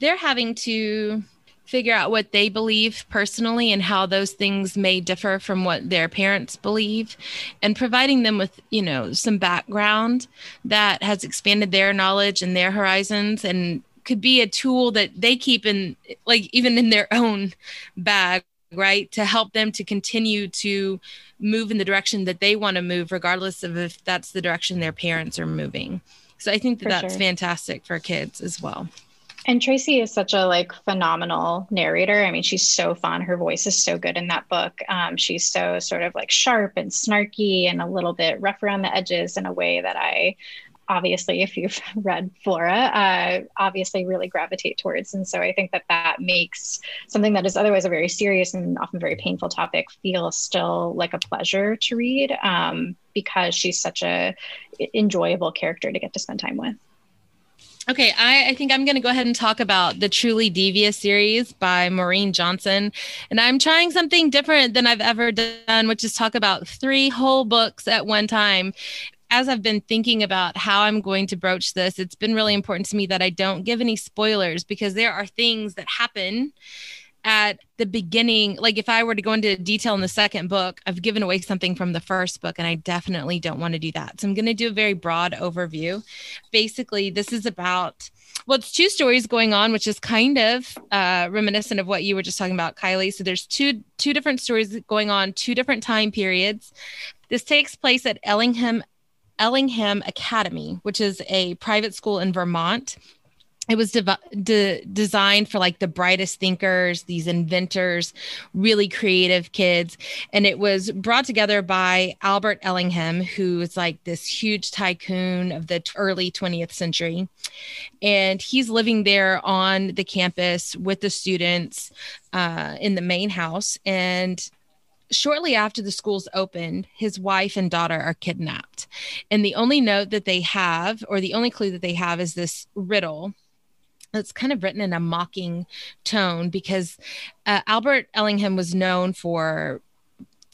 they're having to figure out what they believe personally and how those things may differ from what their parents believe and providing them with you know some background that has expanded their knowledge and their horizons and could be a tool that they keep in like even in their own bag right to help them to continue to move in the direction that they want to move regardless of if that's the direction their parents are moving so i think that for that's sure. fantastic for kids as well and Tracy is such a like phenomenal narrator. I mean, she's so fun. Her voice is so good in that book. Um, she's so sort of like sharp and snarky and a little bit rough around the edges in a way that I obviously, if you've read Flora, uh, obviously really gravitate towards. And so I think that that makes something that is otherwise a very serious and often very painful topic feel still like a pleasure to read um, because she's such a enjoyable character to get to spend time with. Okay, I, I, think I'm going to go ahead and talk about the Truly Devious series by Maureen Johnson. And I'm trying something different than I've ever done, which is talk about three whole books at one time. As I've been thinking about how I'm going to broach this, it's been really important to me that I don't give any spoilers because there are things that happen at the beginning, like if I were to go into detail in the second book, I've given away something from the first book, and I definitely don't want to do that. So I'm going to do a very broad overview. Basically, this is about well, it's two stories going on, which is kind of uh, reminiscent of what you were just talking about, Kylie. So there's two two different stories going on, two different time periods. This takes place at Ellingham Ellingham Academy, which is a private school in Vermont it was de- de- designed for like the brightest thinkers these inventors really creative kids. And it was brought together by albert ellingham who is like this huge tycoon of the early 20th century. And he's living there on the campus with the students uh, in the main house. And shortly after the schools opened, his wife and daughter are kidnapped. And the only note that they have, or the only clue that they have, is this riddle it's kind of written in a mocking tone because uh, Albert Ellingham was known for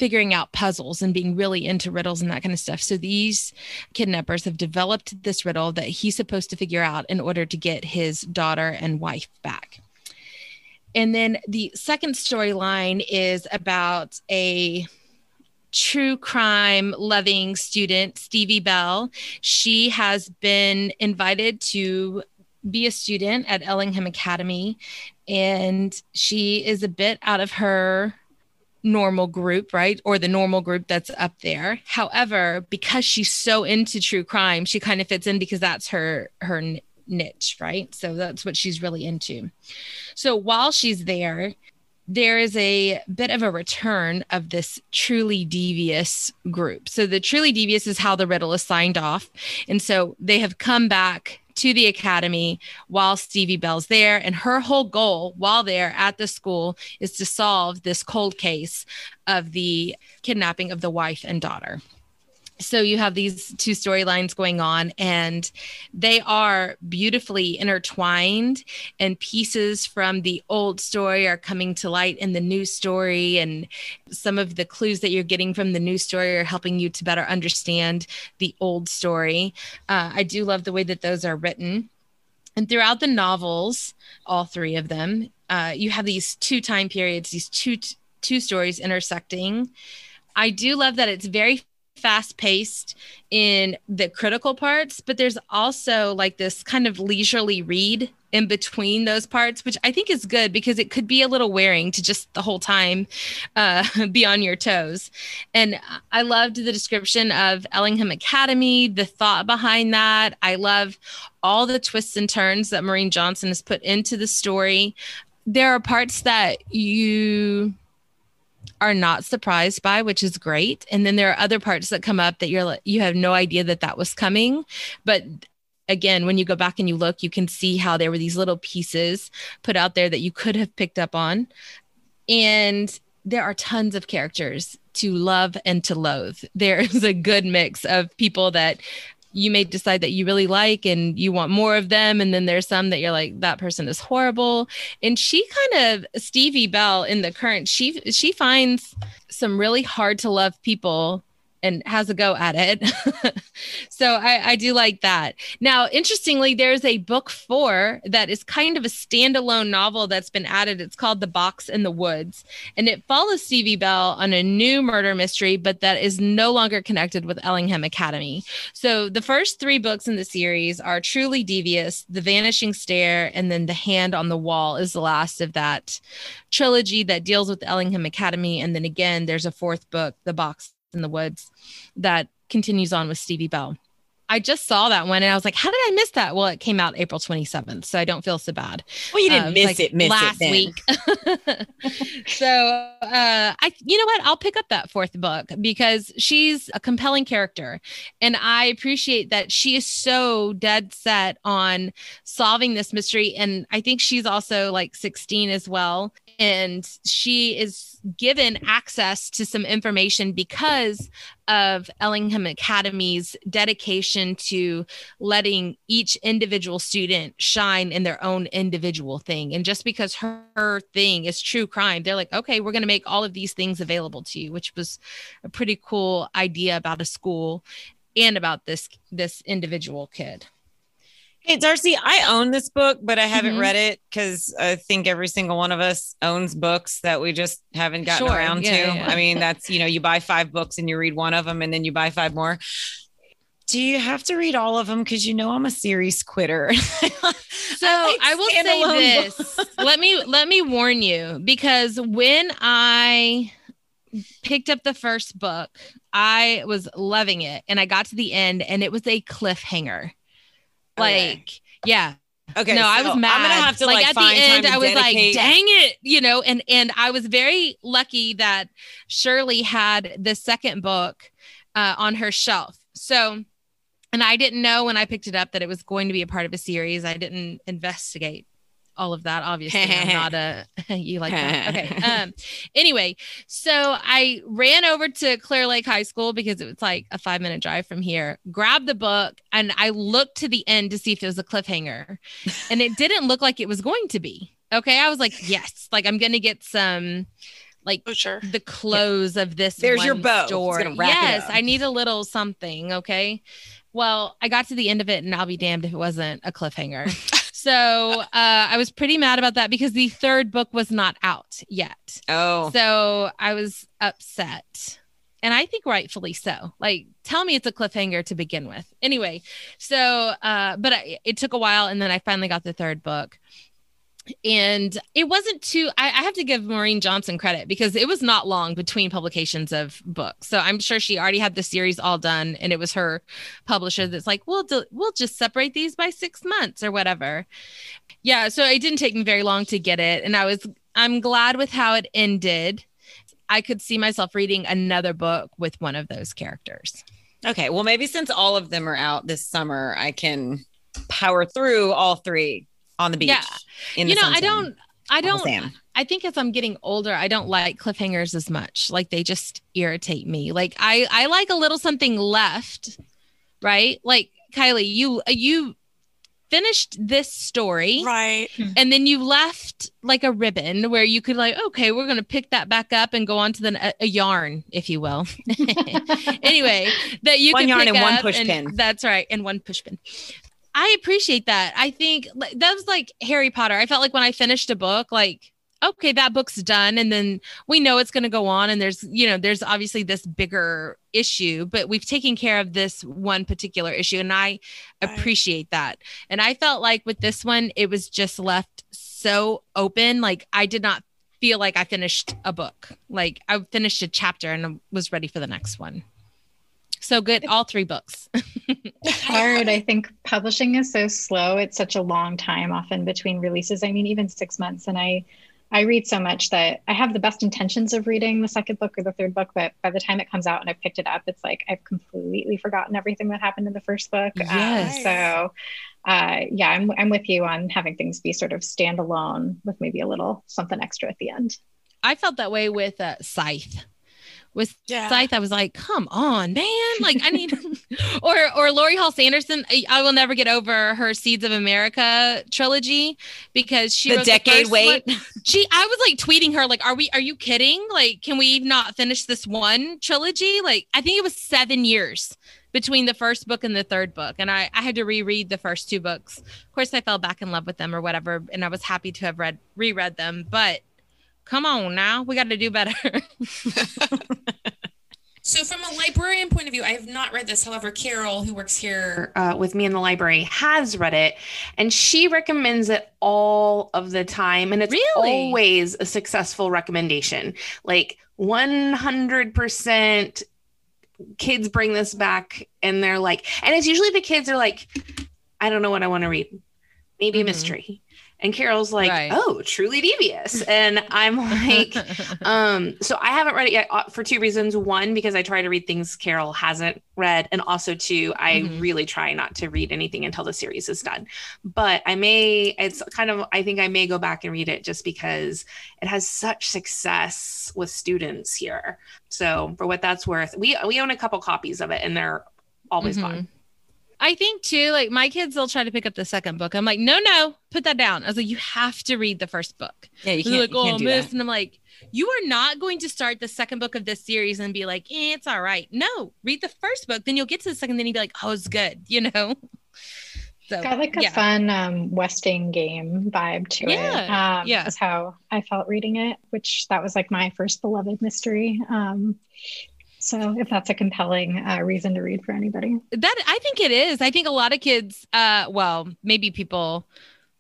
figuring out puzzles and being really into riddles and that kind of stuff. So these kidnappers have developed this riddle that he's supposed to figure out in order to get his daughter and wife back. And then the second storyline is about a true crime loving student, Stevie Bell. She has been invited to be a student at Ellingham Academy, and she is a bit out of her normal group, right? Or the normal group that's up there. However, because she's so into true crime, she kind of fits in because that's her her niche, right? So that's what she's really into. So while she's there, there is a bit of a return of this truly devious group. So the truly devious is how the riddle is signed off. And so they have come back to the academy while Stevie Bell's there. And her whole goal while they're at the school is to solve this cold case of the kidnapping of the wife and daughter so you have these two storylines going on and they are beautifully intertwined and pieces from the old story are coming to light in the new story and some of the clues that you're getting from the new story are helping you to better understand the old story. Uh, i do love the way that those are written. And throughout the novels all three of them uh, you have these two time periods these two two stories intersecting. I do love that it's very fast paced in the critical parts, but there's also like this kind of leisurely read in between those parts, which I think is good because it could be a little wearing to just the whole time uh, be on your toes. And I loved the description of Ellingham Academy, the thought behind that. I love all the twists and turns that Maureen Johnson has put into the story. There are parts that you are not surprised by, which is great. And then there are other parts that come up that you're you have no idea that that was coming, but again, when you go back and you look, you can see how there were these little pieces put out there that you could have picked up on. And there are tons of characters to love and to loathe. There is a good mix of people that you may decide that you really like and you want more of them and then there's some that you're like that person is horrible. And she kind of stevie bell in the current she she finds some really hard to love people and has a go at it. so I, I, do like that. Now, interestingly, there's a book four that is kind of a standalone novel that's been added. It's called The Box in the Woods, and it follows Stevie Bell on a new murder mystery, but that is no longer connected with Ellingham Academy. So the first three books in the series are Truly Devious, The Vanishing Stair, and then The Hand on the Wall is the last of that trilogy that deals with Ellingham Academy. And then again, there's a fourth book, The Box in the Woods that continues on with Stevie Bell. I just saw that one and I was like, how did I miss that? Well, it came out April 27th, so I don't feel so bad. Well, you didn't uh, miss like it, miss last it week. so uh, I, you know what? I'll pick up that fourth book because she's a compelling character, and I appreciate that she is so dead set on solving this mystery. And I think she's also like 16 as well, and she is given access to some information because of Ellingham Academy's dedication to letting each individual student shine in their own individual thing. And just because her, her thing is true crime, they're like, okay, we're going to make all of these things available to you, which was a pretty cool idea about a school and about this this individual kid. Hey, Darcy, I own this book, but I haven't mm-hmm. read it because I think every single one of us owns books that we just haven't gotten sure. around yeah, to. Yeah. I mean, that's, you know, you buy five books and you read one of them and then you buy five more. Do you have to read all of them? Because you know I'm a series quitter. so I, I will say this. let me let me warn you because when I picked up the first book, I was loving it, and I got to the end, and it was a cliffhanger. Like, okay. yeah. Okay. No, so I was mad. I'm gonna have to like, like at the end. I was dedicate. like, dang it, you know, and and I was very lucky that Shirley had the second book uh, on her shelf. So, and I didn't know when I picked it up that it was going to be a part of a series. I didn't investigate all of that. Obviously, I'm not a you like that. Okay. Um. Anyway, so I ran over to Clear Lake High School because it was like a five minute drive from here. Grabbed the book and I looked to the end to see if it was a cliffhanger, and it didn't look like it was going to be. Okay, I was like, yes, like I'm gonna get some like oh, sure. the close yeah. of this. There's your bow. Story. Yes, I need a little something. Okay. Well, I got to the end of it, and I'll be damned if it wasn't a cliffhanger. So uh, I was pretty mad about that because the third book was not out yet. Oh. So I was upset. and I think rightfully so. Like, tell me it's a cliffhanger to begin with. Anyway, so, uh, but I, it took a while, and then I finally got the third book. And it wasn't too, I, I have to give Maureen Johnson credit because it was not long between publications of books. So I'm sure she already had the series all done, and it was her publisher that's like, we'll, do, we'll just separate these by six months or whatever. Yeah. So it didn't take me very long to get it. And I was, I'm glad with how it ended I could see myself reading another book with one of those characters. Okay. Well, maybe since all of them are out this summer, I can power through all three on the beach. Yeah. you know, I don't, I don't, I think as I'm getting older, I don't like cliffhangers as much. Like they just irritate me. Like I, I like a little something left, right? Like Kylie, you, you finished this story right and then you left like a ribbon where you could like okay we're going to pick that back up and go on to the a, a yarn if you will anyway that you one can yarn and one push pin that's right and one push pin i appreciate that i think that was like harry potter i felt like when i finished a book like okay, that book's done. And then we know it's going to go on. And there's, you know, there's obviously this bigger issue, but we've taken care of this one particular issue. And I appreciate that. And I felt like with this one, it was just left so open. Like I did not feel like I finished a book. Like I finished a chapter and was ready for the next one. So good, all three books. it's hard. I think publishing is so slow. It's such a long time often between releases. I mean, even six months. And I I read so much that I have the best intentions of reading the second book or the third book, but by the time it comes out and I've picked it up, it's like I've completely forgotten everything that happened in the first book. Um, yes. Um, so, uh, yeah, I'm I'm with you on having things be sort of standalone with maybe a little something extra at the end. I felt that way with uh, Scythe with yeah. Scythe, I was like, come on, man. Like I need or or Laurie Halse Anderson, I will never get over her Seeds of America trilogy because she the decade the wait. One. She I was like tweeting her, like, are we are you kidding? Like, can we not finish this one trilogy? Like, I think it was seven years between the first book and the third book. And I, I had to reread the first two books. Of course, I fell back in love with them or whatever. And I was happy to have read reread them. But Come on now, we got to do better. So, from a librarian point of view, I have not read this. However, Carol, who works here uh, with me in the library, has read it, and she recommends it all of the time. And it's really? always a successful recommendation. Like 100% kids bring this back, and they're like, and it's usually the kids are like, I don't know what I want to read. Maybe mm-hmm. a mystery. And Carol's like, right. oh, truly devious. And I'm like, um, so I haven't read it yet uh, for two reasons. One, because I try to read things Carol hasn't read. And also two, I mm-hmm. really try not to read anything until the series is done. But I may, it's kind of, I think I may go back and read it just because it has such success with students here. So for what that's worth, we we own a couple copies of it and they're always mm-hmm. gone. I think too, like my kids, they'll try to pick up the second book. I'm like, no, no, put that down. I was like, you have to read the first book. Yeah, you can't. Like, oh, can't miss. And I'm like, you are not going to start the second book of this series and be like, eh, it's all right. No, read the first book, then you'll get to the second, then you'll be like, oh, it's good, you know. So, it's got like a yeah. fun um, Westing game vibe to yeah, it. Um, yeah, is how I felt reading it. Which that was like my first beloved mystery. Um, so if that's a compelling uh, reason to read for anybody, that I think it is. I think a lot of kids, uh, well, maybe people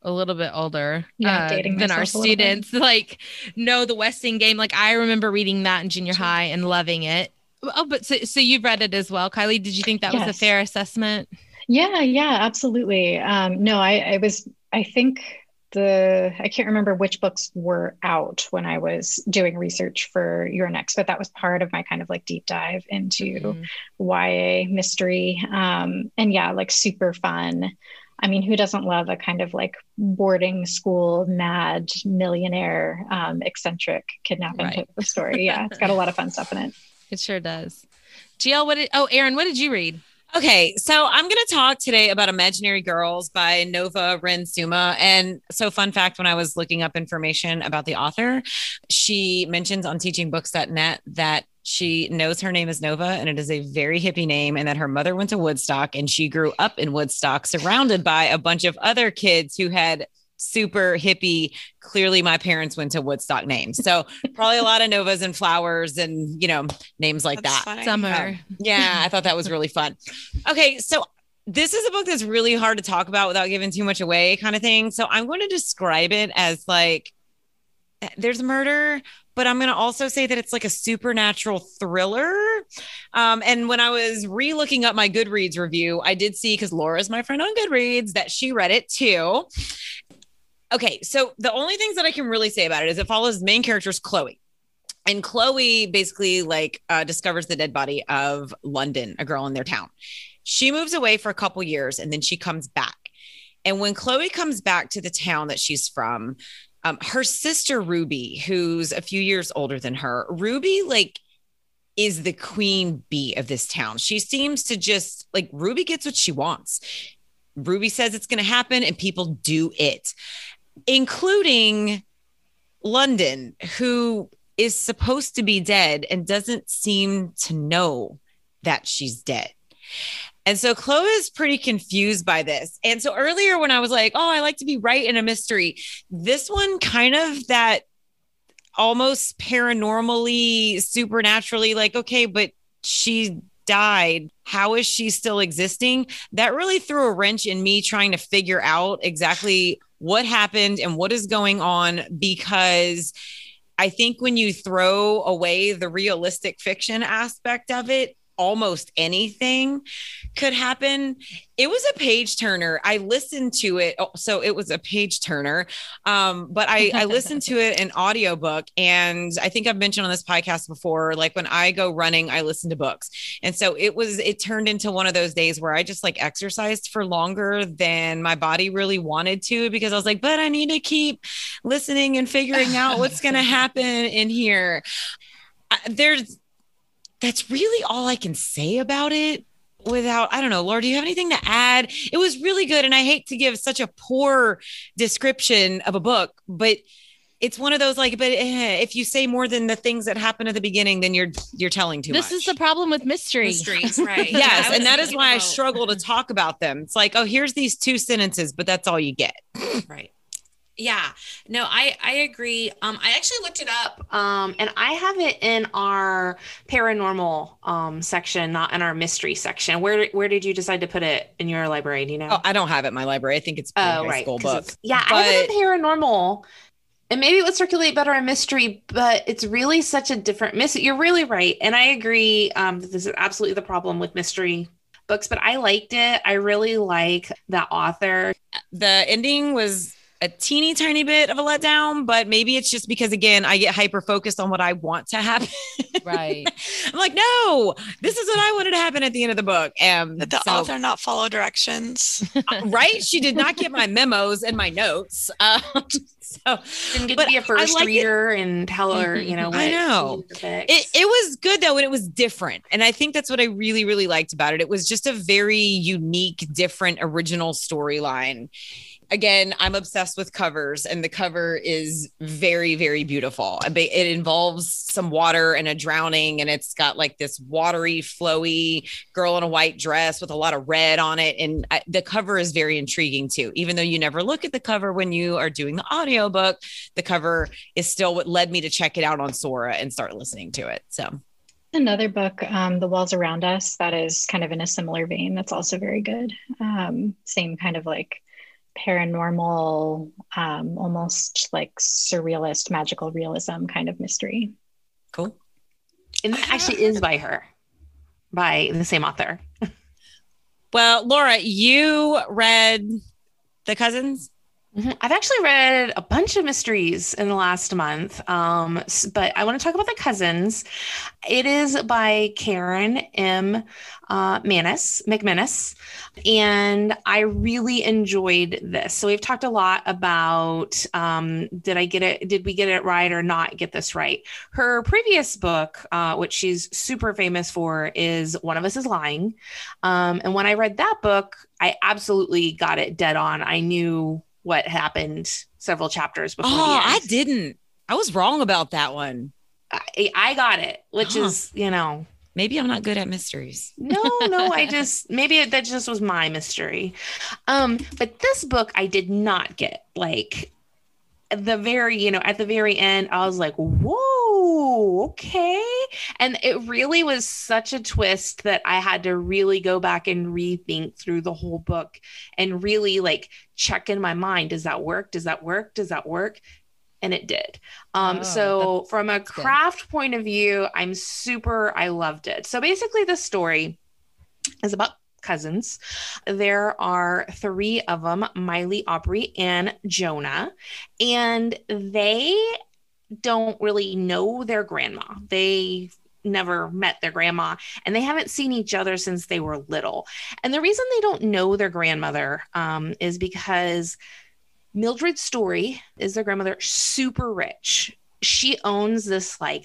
a little bit older yeah, uh, than our students, like know the Westing game. Like I remember reading that in junior sure. high and loving it. Oh, but so, so you've read it as well, Kylie. Did you think that yes. was a fair assessment? Yeah, yeah, absolutely. Um, no, I, I was. I think the I can't remember which books were out when I was doing research for You're Next, but that was part of my kind of like deep dive into mm-hmm. YA mystery. Um, and yeah, like super fun. I mean, who doesn't love a kind of like boarding school mad millionaire um, eccentric kidnapping right. type of story? Yeah, it's got a lot of fun stuff in it. It sure does. GL, what did oh Erin, what did you read? Okay, so I'm going to talk today about Imaginary Girls by Nova Ren Suma. And so, fun fact when I was looking up information about the author, she mentions on teachingbooks.net that she knows her name is Nova and it is a very hippie name, and that her mother went to Woodstock and she grew up in Woodstock surrounded by a bunch of other kids who had super hippie. Clearly, my parents went to Woodstock names. So probably a lot of Novas and flowers and, you know, names like That's that. funny. Summer. Um, yeah, I thought that was really fun. Okay, so this is a book that's really hard to talk about without giving too much away, kind of thing. So I'm going to describe it as like there's murder, but I'm going to also say that it's like a supernatural thriller. Um, and when I was re looking up my Goodreads review, I did see because Laura's my friend on Goodreads that she read it too. Okay, so the only things that I can really say about it is it follows the main character's Chloe. And chloe basically like uh, discovers the dead body of london a girl in their town. She moves away for a couple years and then she comes back. And when chloe comes back to the town that she's from um, her sister ruby who's a few years older than her ruby like is the queen bee of this town. She seems to just like ruby gets what she wants. Ruby says it's going to happen and people do it including london who is supposed to be dead and doesn't seem to know that she's dead. And so Chloe is pretty confused by this. And so earlier, when I was like, oh, I like to be right in a mystery, this one kind of that almost paranormally, supernaturally, like, okay, but she died. How is she still existing? That really threw a wrench in me trying to figure out exactly what happened and what is going on because I think when you throw away the realistic fiction aspect of it, almost anything could happen. It was a page turner. I listened to it. oh, So it was a page turner. Um, but I, I listened to it in audiobook. And I think I've mentioned on this podcast before, like when I go running, I listen to books. And so it was, it turned into one of those days where I just like exercised for longer than my body really wanted to because I was like, but I need to keep listening and figuring out what's going to happen in here. There's, that's really all I can say about it without I don't know, Laura, do you have anything to add? It was really good and I hate to give such a poor description of a book, but it's one of those like but eh, if you say more than the things that happen at the beginning then you're you're telling too this much. This is the problem with mystery. Mysteries, right? Yes, I and that is thinking why I struggle to talk about them. It's like, oh, here's these two sentences, but that's all you get. Right. Yeah. No, I I agree. Um, I actually looked it up. Um, and I have it in our paranormal um section, not in our mystery section. Where where did you decide to put it in your library? Do you know? Oh, I don't have it in my library. I think it's a Oh, high right. school book. Yeah, I have it in paranormal. And maybe it would circulate better in mystery, but it's really such a different mystery. You're really right. And I agree. Um, that this is absolutely the problem with mystery books, but I liked it. I really like the author. the ending was a teeny tiny bit of a letdown, but maybe it's just because again I get hyper focused on what I want to happen. Right. I'm like, no, this is what I wanted to happen at the end of the book. Um, Did the so- author not follow directions? uh, right? She did not get my memos and my notes. Um, so Didn't get But to be a first like it. reader and tell her, you know, what I know. she needs to fix. it, it was good though, and it was different. And I think that's what I really, really liked about it. It was just a very unique, different, original storyline. Again, I'm obsessed with covers, and the cover is very, very beautiful. It involves some water and a drowning, and it's got like this watery, flowy girl in a white dress with a lot of red on it. And I, the cover is very intriguing too. Even though you never look at the cover when you are doing the audiobook, the cover is still what led me to check it out on Sora and start listening to it. So Another book, um, The Walls Around Us, that is kind of in a similar vein. That's also very good. Um, same kind of like paranormal, um, almost like surrealist, magical realism kind of mystery. cool. and that actually is by her, by the same author. Well, Laura, you read The Cousins? Mhm. I've actually read a bunch of mysteries in the last month, um, but I want to talk about the cousins. It is by Karen M. Uh, Manis, McManus, and I really enjoyed this. So we've talked a lot about um, did I get it? Did we get it right or not get this right? Her previous book, uh, which she's super famous for, is One of Us is Lying. Um, and when I read that book, I absolutely got it dead on. I knew what happened several chapters before. Oh, I didn't. I was wrong about that one. I, I got it, which Huh. is, you know, Maybe I'm not good at mysteries. no, no, I just maybe that just was my mystery. Um, but this book I did not get. Like the very, you know, at the very end, I was like, whoa, okay. And it really was such a twist that I had to really go back and rethink through the whole book and really like check in my mind. Does that work? Does that work? Does that work? and it did. Um, oh, so from a craft good. point of view, I'm super, I loved it. So basically the story is about cousins. There are three of them, Milly, Aubrey, and Jonah, and they don't really know their grandma. They never met their grandma and they haven't seen each other since they were little. And the reason they don't know their grandmother um, is because Mildred's Story is their grandmother, super rich. She owns this like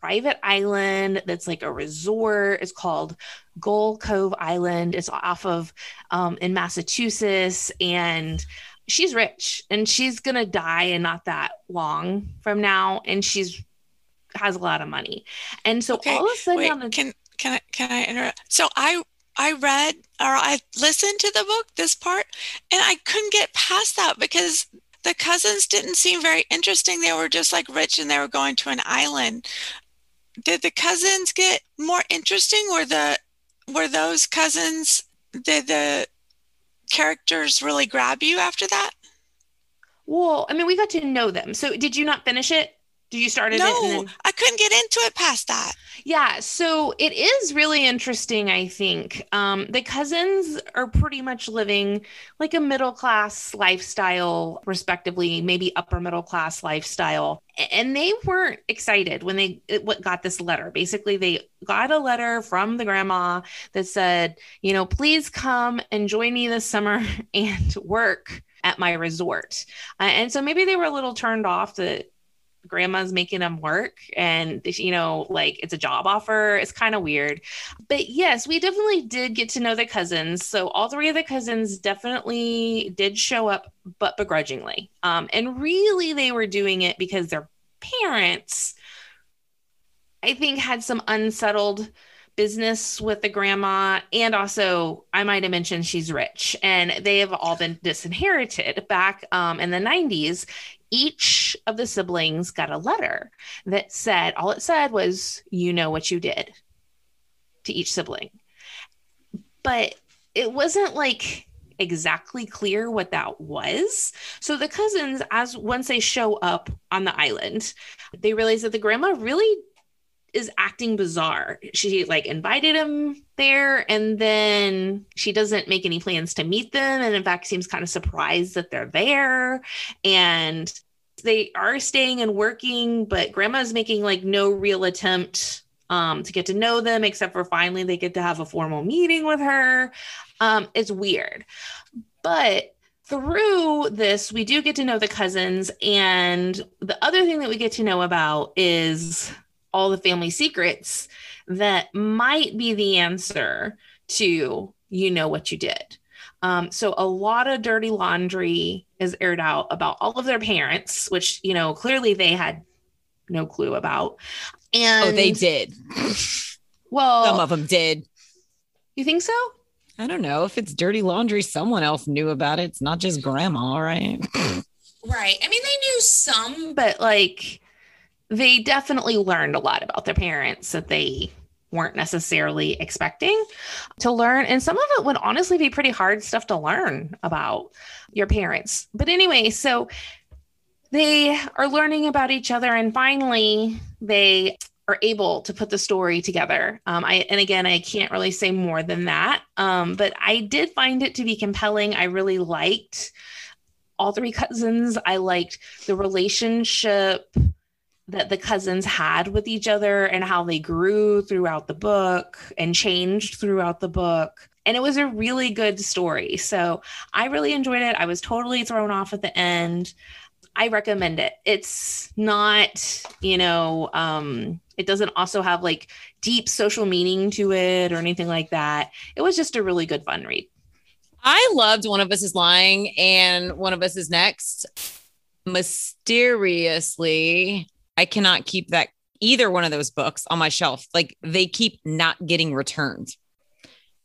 private island that's like a resort. It's called Gull Cove Island. It's off of um, in Massachusetts, and she's rich, and she's gonna die in not that long from now, and she's has a lot of money, and so okay. all of a sudden, Wait, the- can can I can I interrupt? So I I read or I listened to the book, this part, and I couldn't get past that because the cousins didn't seem very interesting. They were just like rich and they were going to an island. Did the cousins get more interesting? Were the were those cousins did the characters really grab you after that? Well, I mean, we got to know them. So did you not finish it? Did you start it? No, then... I couldn't get into it past that. Yeah, so it is really interesting. I think um, the cousins are pretty much living like a middle class lifestyle, respectively, maybe upper middle class lifestyle, and they weren't excited when they what got this letter. Basically, they got a letter from the grandma that said, you know, please come and join me this summer and work at my resort. Uh, and so maybe they were a little turned off that grandma's making them work and you know like it's a job offer. It's kind of weird. But yes we definitely did get to know the cousins. So all three of the cousins definitely did show up but begrudgingly. Um, and really they were doing it because their parents i think had some unsettled business with the grandma and also i might have mentioned she's rich and they have all been disinherited back um, in the 90s each of the siblings got a letter that said, all it said was, you know what you did to each sibling. But it wasn't like exactly clear what that was. So the cousins, as once they show up on the island, they realize that the grandma really is acting bizarre. She like invited him there and then she doesn't make any plans to meet them and in fact seems kind of surprised that they're there and they are staying and working but grandma's making like no real attempt um, to get to know them except for finally they get to have a formal meeting with her. Um, it's weird. But through this, we do get to know the cousins. And the other thing that we get to know about is all the family secrets that might be the answer to you know what you did. Um, so a lot of dirty laundry is aired out about all of their parents, which you know clearly they had no clue about. And oh, they did. Well, some of them did. You think so? I don't know. If it's dirty laundry, someone else knew about it. It's not just grandma, right? right. I mean, they knew some, but like they definitely learned a lot about their parents that they weren't necessarily expecting to learn. And some of it would honestly be pretty hard stuff to learn about your parents. But anyway, so they are learning about each other. And finally, they are able to put the story together. Um, I and again, I can't really say more than that. Um, but I did find it to be compelling. I really liked all three cousins. I liked the relationship that the cousins had with each other and how they grew throughout the book and changed throughout the book. And it was a really good story. So I really enjoyed it. I was totally thrown off at the end. I recommend it. It's not, you know, um, it doesn't also have like deep social meaning to it or anything like that. It was just a really good fun read. I loved One of Us is Lying and One of Us is Next. Mysteriously, I cannot keep that either one of those books on my shelf. Like they keep not getting returned.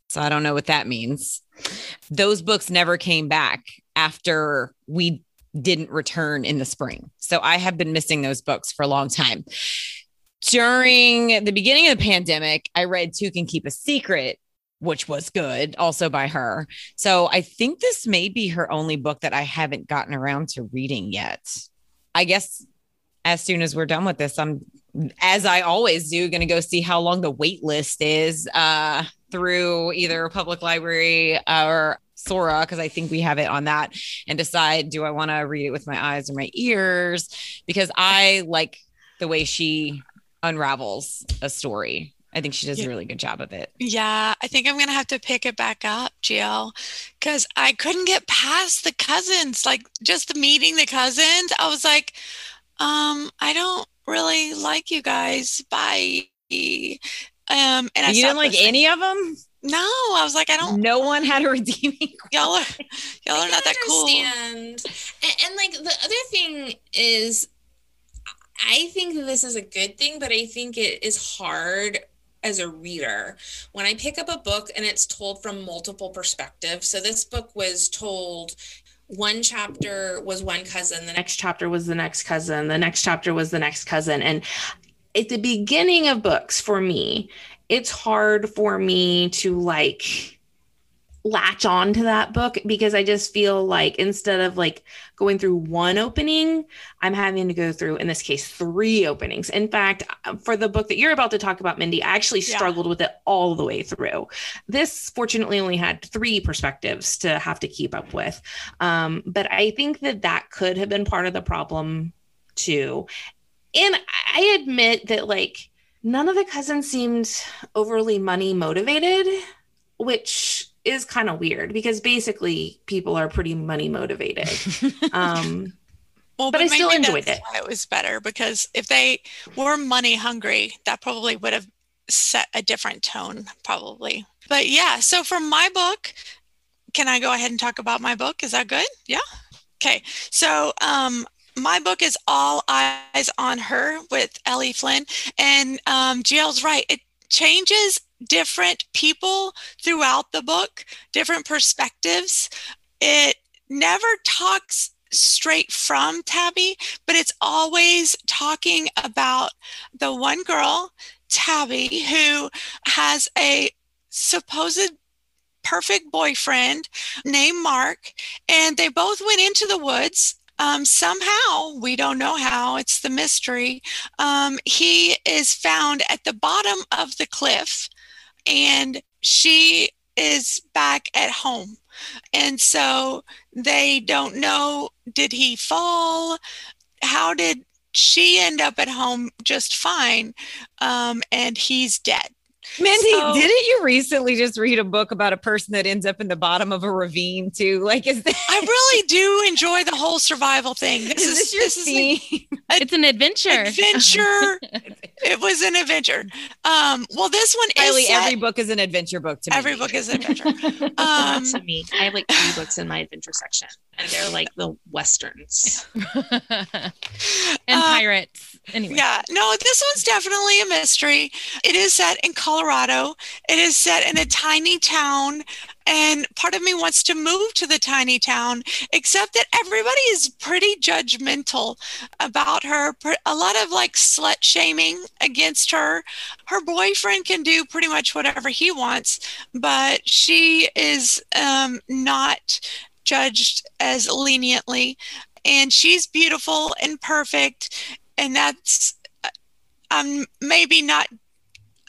So I don't know what that means. Those books never came back after we didn't return in the spring. So I have been missing those books for a long time. During the beginning of the pandemic, I read Two Can Keep a Secret, which was good, also by her. So I think this may be her only book that I haven't gotten around to reading yet. I guess as soon as we're done with this, I'm, as I always do, going to go see how long the wait list is uh, through either public library or Sora, because I think we have it on that, and decide do I want to read it with my eyes or my ears? Because I like the way she unravels a story. I think she does yeah. a really good job of it. Yeah, I think I'm going to have to pick it back up, Jill, because I couldn't get past the cousins. Like just the meeting the cousins, I was like, um, I don't really like you guys. Bye. Um, and I you didn't like listening. any of them. No, I was like, I don't. No one had a redeeming. Y'all are, y'all are not that understand. cool. And, and like the other thing is, I think this is a good thing, but I think it is hard as a reader when I pick up a book and it's told from multiple perspectives. So this book was told one chapter was one cousin, the next chapter was the next cousin, the next chapter was the next cousin. And at the beginning of books for me, it's hard for me to like latch on to that book because I just feel like instead of like going through one opening, I'm having to go through, in this case, three openings. In fact, for the book that you're about to talk about, Mindy, I actually struggled yeah. with it all the way through. This fortunately only had three perspectives to have to keep up with. Um, but I think that that could have been part of the problem too. And I admit that like none of the cousins seemed overly money motivated, which is kind of weird because basically people are pretty money motivated. um, well, but, but I still enjoyed it. it was better because if they were money hungry, that probably would have set a different tone, probably. But yeah, so for my book, can I go ahead and talk about my book? Is that good? Yeah. Okay. So um, my book is All Eyes on Her with L.E. Flynn. And um, Jill's right. It changes different people throughout the book, different perspectives. It never talks straight from Tabby, but it's always talking about the one girl, Tabby, who has a supposed perfect boyfriend named Mark, and they both went into the woods um, somehow, we don't know how, it's the mystery. Um, he is found at the bottom of the cliff, and she is back at home. And so they don't know did he fall? How did she end up at home just fine? Um, and he's dead. Mindy, so, didn't you recently just read a book about a person that ends up in the bottom of a ravine too? Like, is this- I really do enjoy the whole survival thing. This is, is this your this theme? Like it's an adventure. Adventure. it was an adventure. Um, well, this one Riley, is set, every book is an adventure book to me. Every book is an adventure. um, to me, I have like three books in my adventure section, and they're like the westerns and uh, pirates. Anyway, yeah, no, this one's definitely a mystery. It is set in Colorado. It is set in a tiny town, and part of me wants to move to the tiny town, except that everybody is pretty judgmental about her. A lot of like slut shaming against her. Her boyfriend can do pretty much whatever he wants, but she is um, not judged as leniently. And she's beautiful and perfect. And that's um, maybe not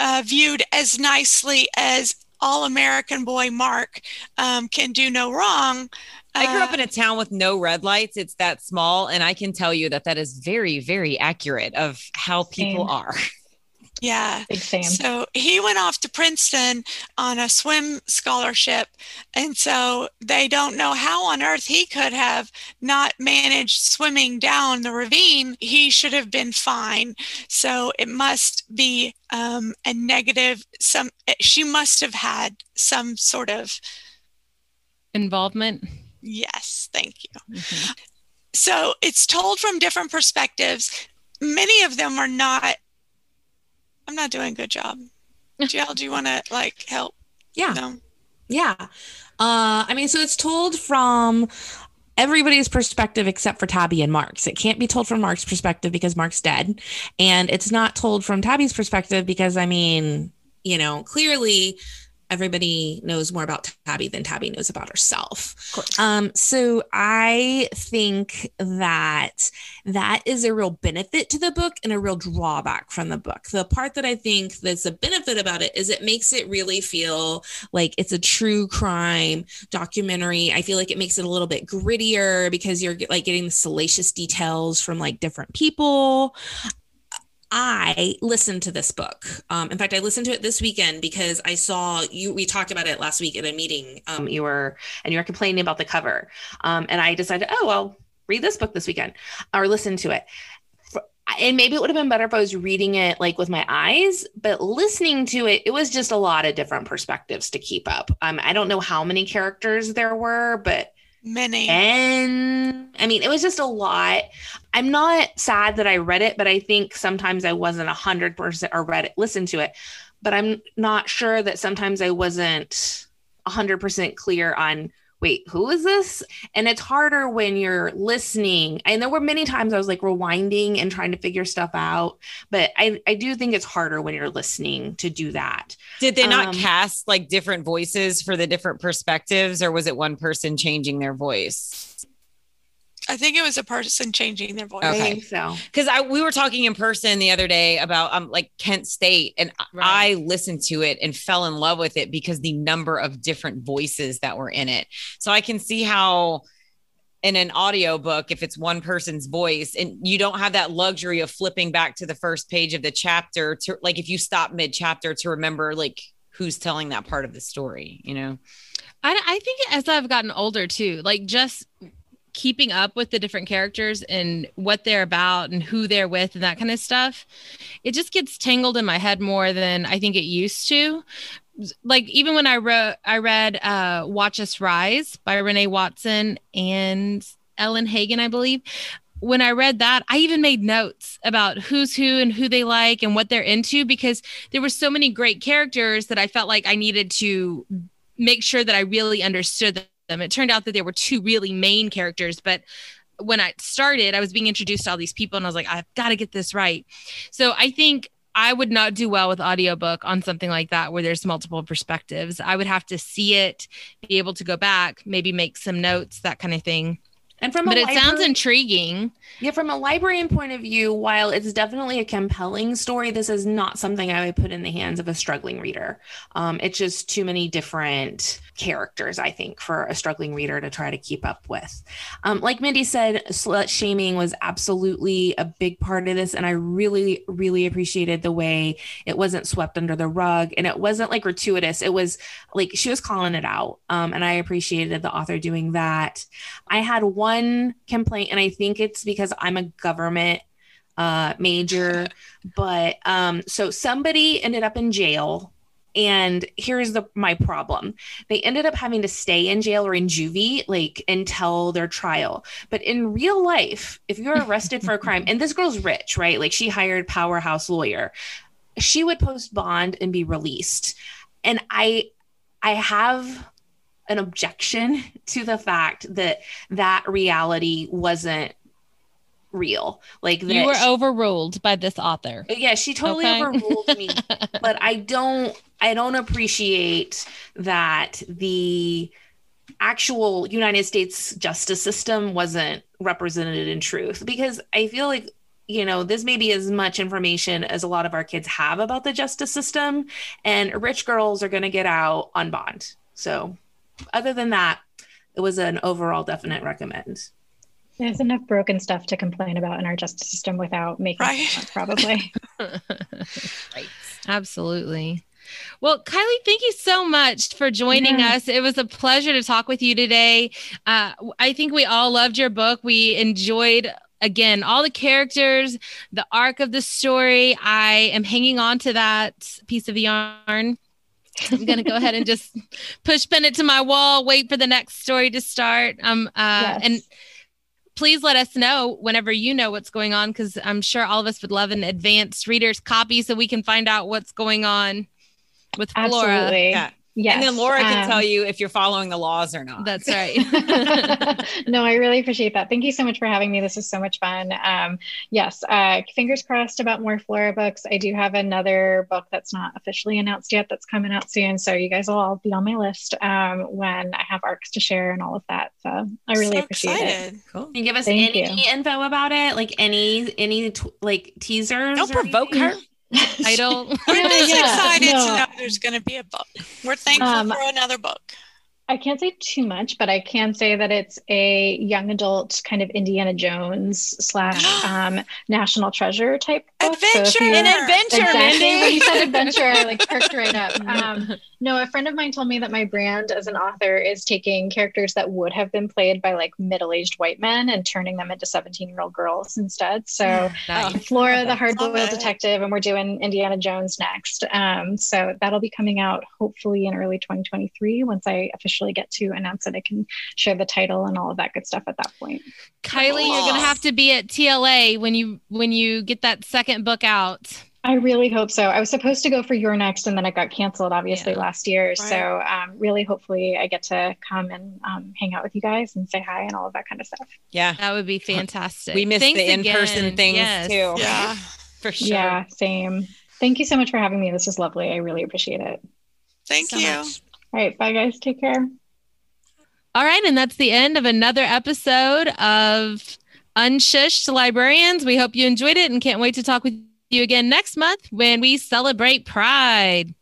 uh, viewed as nicely as all American boy Mark um, can do no wrong. I grew up in a uh, town with no red lights. It's that small. And I can tell you that that is very, very accurate of how people Same. are. Yeah. Big fan. So he went off to Princeton on a swim scholarship. And so they don't know how on earth he could have not managed swimming down the ravine. He should have been fine. So it must be um, a negative. Some she must have had some sort of involvement. Yes, thank you. Mm-hmm. So it's told from different perspectives. Many of them are not not doing a good job. Jill, do you want to like help? Yeah. No. Yeah. Uh, I mean, so it's told from everybody's perspective except for Tabby and Mark's. It can't be told from Mark's perspective because Mark's dead. And it's not told from Tabby's perspective because, I mean, you know, clearly everybody knows more about Tabby than Tabby knows about herself. Um, so I think that that is a real benefit to the book and a real drawback from the book. The part that I think that's a benefit about it is it makes it really feel like it's a true crime documentary. I feel like it makes it a little bit grittier because you're like getting the salacious details from like different people. I listened to this book. Um, in fact, I listened to it this weekend because I saw you. We talked about it last week at a meeting. Um, you were and you were complaining about the cover, um, and I decided, oh, well, read this book this weekend or listen to it. And maybe it would have been better if I was reading it like with my eyes, but listening to it, it was just a lot of different perspectives to keep up. Um, I don't know how many characters there were, but Many. and I mean, it was just a lot. I'm not sad that I read it, but I think sometimes I wasn't a hundred percent or read it, listened to it. But I'm not sure that sometimes I wasn't a hundred percent clear on wait, who is this? And it's harder when you're listening. And there were many times I was like rewinding and trying to figure stuff out. But I, I do think it's harder when you're listening to do that. Did they not Um, cast like different voices for the different perspectives, or was it one person changing their voice? I think it was a person changing their voice. I Okay. think so. Because I we were talking in person the other day about um like Kent State, and I- Right. I listened to it and fell in love with it because the number of different voices that were in it. So I can see how in an audiobook if it's one person's voice and you don't have that luxury of flipping back to the first page of the chapter to like if you stop mid chapter to remember like who's telling that part of the story you know I, I think as I've gotten older too, like just keeping up with the different characters and what they're about and who they're with and that kind of stuff, it just gets tangled in my head more than I think it used to. Like even when I wrote, I read uh, "Watch Us Rise" by Renee Watson and Ellen Hagan, I believe. When I read that, I even made notes about who's who and who they like and what they're into because there were so many great characters that I felt like I needed to make sure that I really understood them. It turned out that there were two really main characters, but when I started, I was being introduced to all these people and I was like, I've got to get this right. So I think I would not do well with audiobook on something like that where there's multiple perspectives. I would have to see it, be able to go back, maybe make some notes, that kind of thing. And from But it sounds intriguing. Yeah, from a librarian point of view, while it's definitely a compelling story, this is not something I would put in the hands of a struggling reader. Um, it's just too many different characters, I think, for a struggling reader to try to keep up with. Um, like Mindy said, slut shaming was absolutely a big part of this. And I really, really appreciated the way it wasn't swept under the rug and it wasn't like gratuitous. It was like she was calling it out. Um, and I appreciated the author doing that. I had one complaint, and I think it's because I'm a government uh, major, but um, so somebody ended up in jail. And here's the my problem. They ended up having to stay in jail or in juvie like until their trial. But in real life, if you're arrested for a crime, and this girl's rich, right? Like she hired powerhouse lawyer, she would post bond and be released. And I I have an objection to the fact that that reality wasn't real. Like that You were overruled by this author. yeah, she totally Okay. overruled me. but I don't I don't appreciate that the actual United States justice system wasn't represented in truth because I feel like you know, this may be as much information as a lot of our kids have about the justice system, and rich girls are going to get out on bond. So, other than that, it was an overall definite recommend. There's enough broken stuff to complain about in our justice system without making Right. it probably. right. Absolutely. Well, Kylie, thank you so much for joining Yeah. us. It was a pleasure to talk with you today. Uh, I think we all loved your book. We enjoyed, again, all the characters, the arc of the story. I am hanging on to that piece of yarn. I'm going to go ahead and just push pin it to my wall, wait for the next story to start. Um, uh, Yes. And please let us know whenever you know what's going on because I'm sure all of us would love an advanced reader's copy so we can find out what's going on with Flora. Absolutely. Yeah. Yes. And then Laura can um, tell you if you're following the laws or not. That's right. no, I really appreciate that. Thank you so much for having me. This was so much fun. Um, yes, uh, fingers crossed about more Flora books. I do have another book that's not officially announced yet that's coming out soon. So you guys will all be on my list um, when I have arcs to share and all of that. So I really so appreciate it. cool. Can you give us Thank any info about it? Like any any t- like teasers? Don't or provoke anything? her. I don't. We're Yeah, just yeah, excited no. to know there's going to be a book. We're thankful Um, for another book. I can't say too much, but I can say that it's a young adult kind of Indiana Jones slash um, National Treasure type book. Adventure! you- An adventure, Exactly. When you said adventure, I like perked right up. Um, no, a friend of mine told me that my brand as an author is taking characters that would have been played by like middle-aged white men and turning them into 17-year-old girls instead. So Nice. Flora, the Love hard-boiled detective, and we're doing Indiana Jones next. Um, so that'll be coming out hopefully in early 2023 once I officially get to announce it. I can share the title and all of that good stuff at that point. Kylie, you're gonna have to be at TLA when you when you get that second book out. I really hope so. I was supposed to go for You're Next, and then it got canceled, obviously, Yeah. last year. So, um, really, hopefully, I get to come and um, hang out with you guys and say hi and all of that kind of stuff. Yeah. That would be fantastic. We miss Thanks the in-person again. things Yes. too. Yeah. For sure. Yeah, same. Thank you so much for having me. This was lovely. I really appreciate it. Thank So you. much. All right, bye, guys. Take care. All right, and that's the end of another episode of Unshushed Librarians. We hope you enjoyed it and can't wait to talk with you again next month when we celebrate Pride.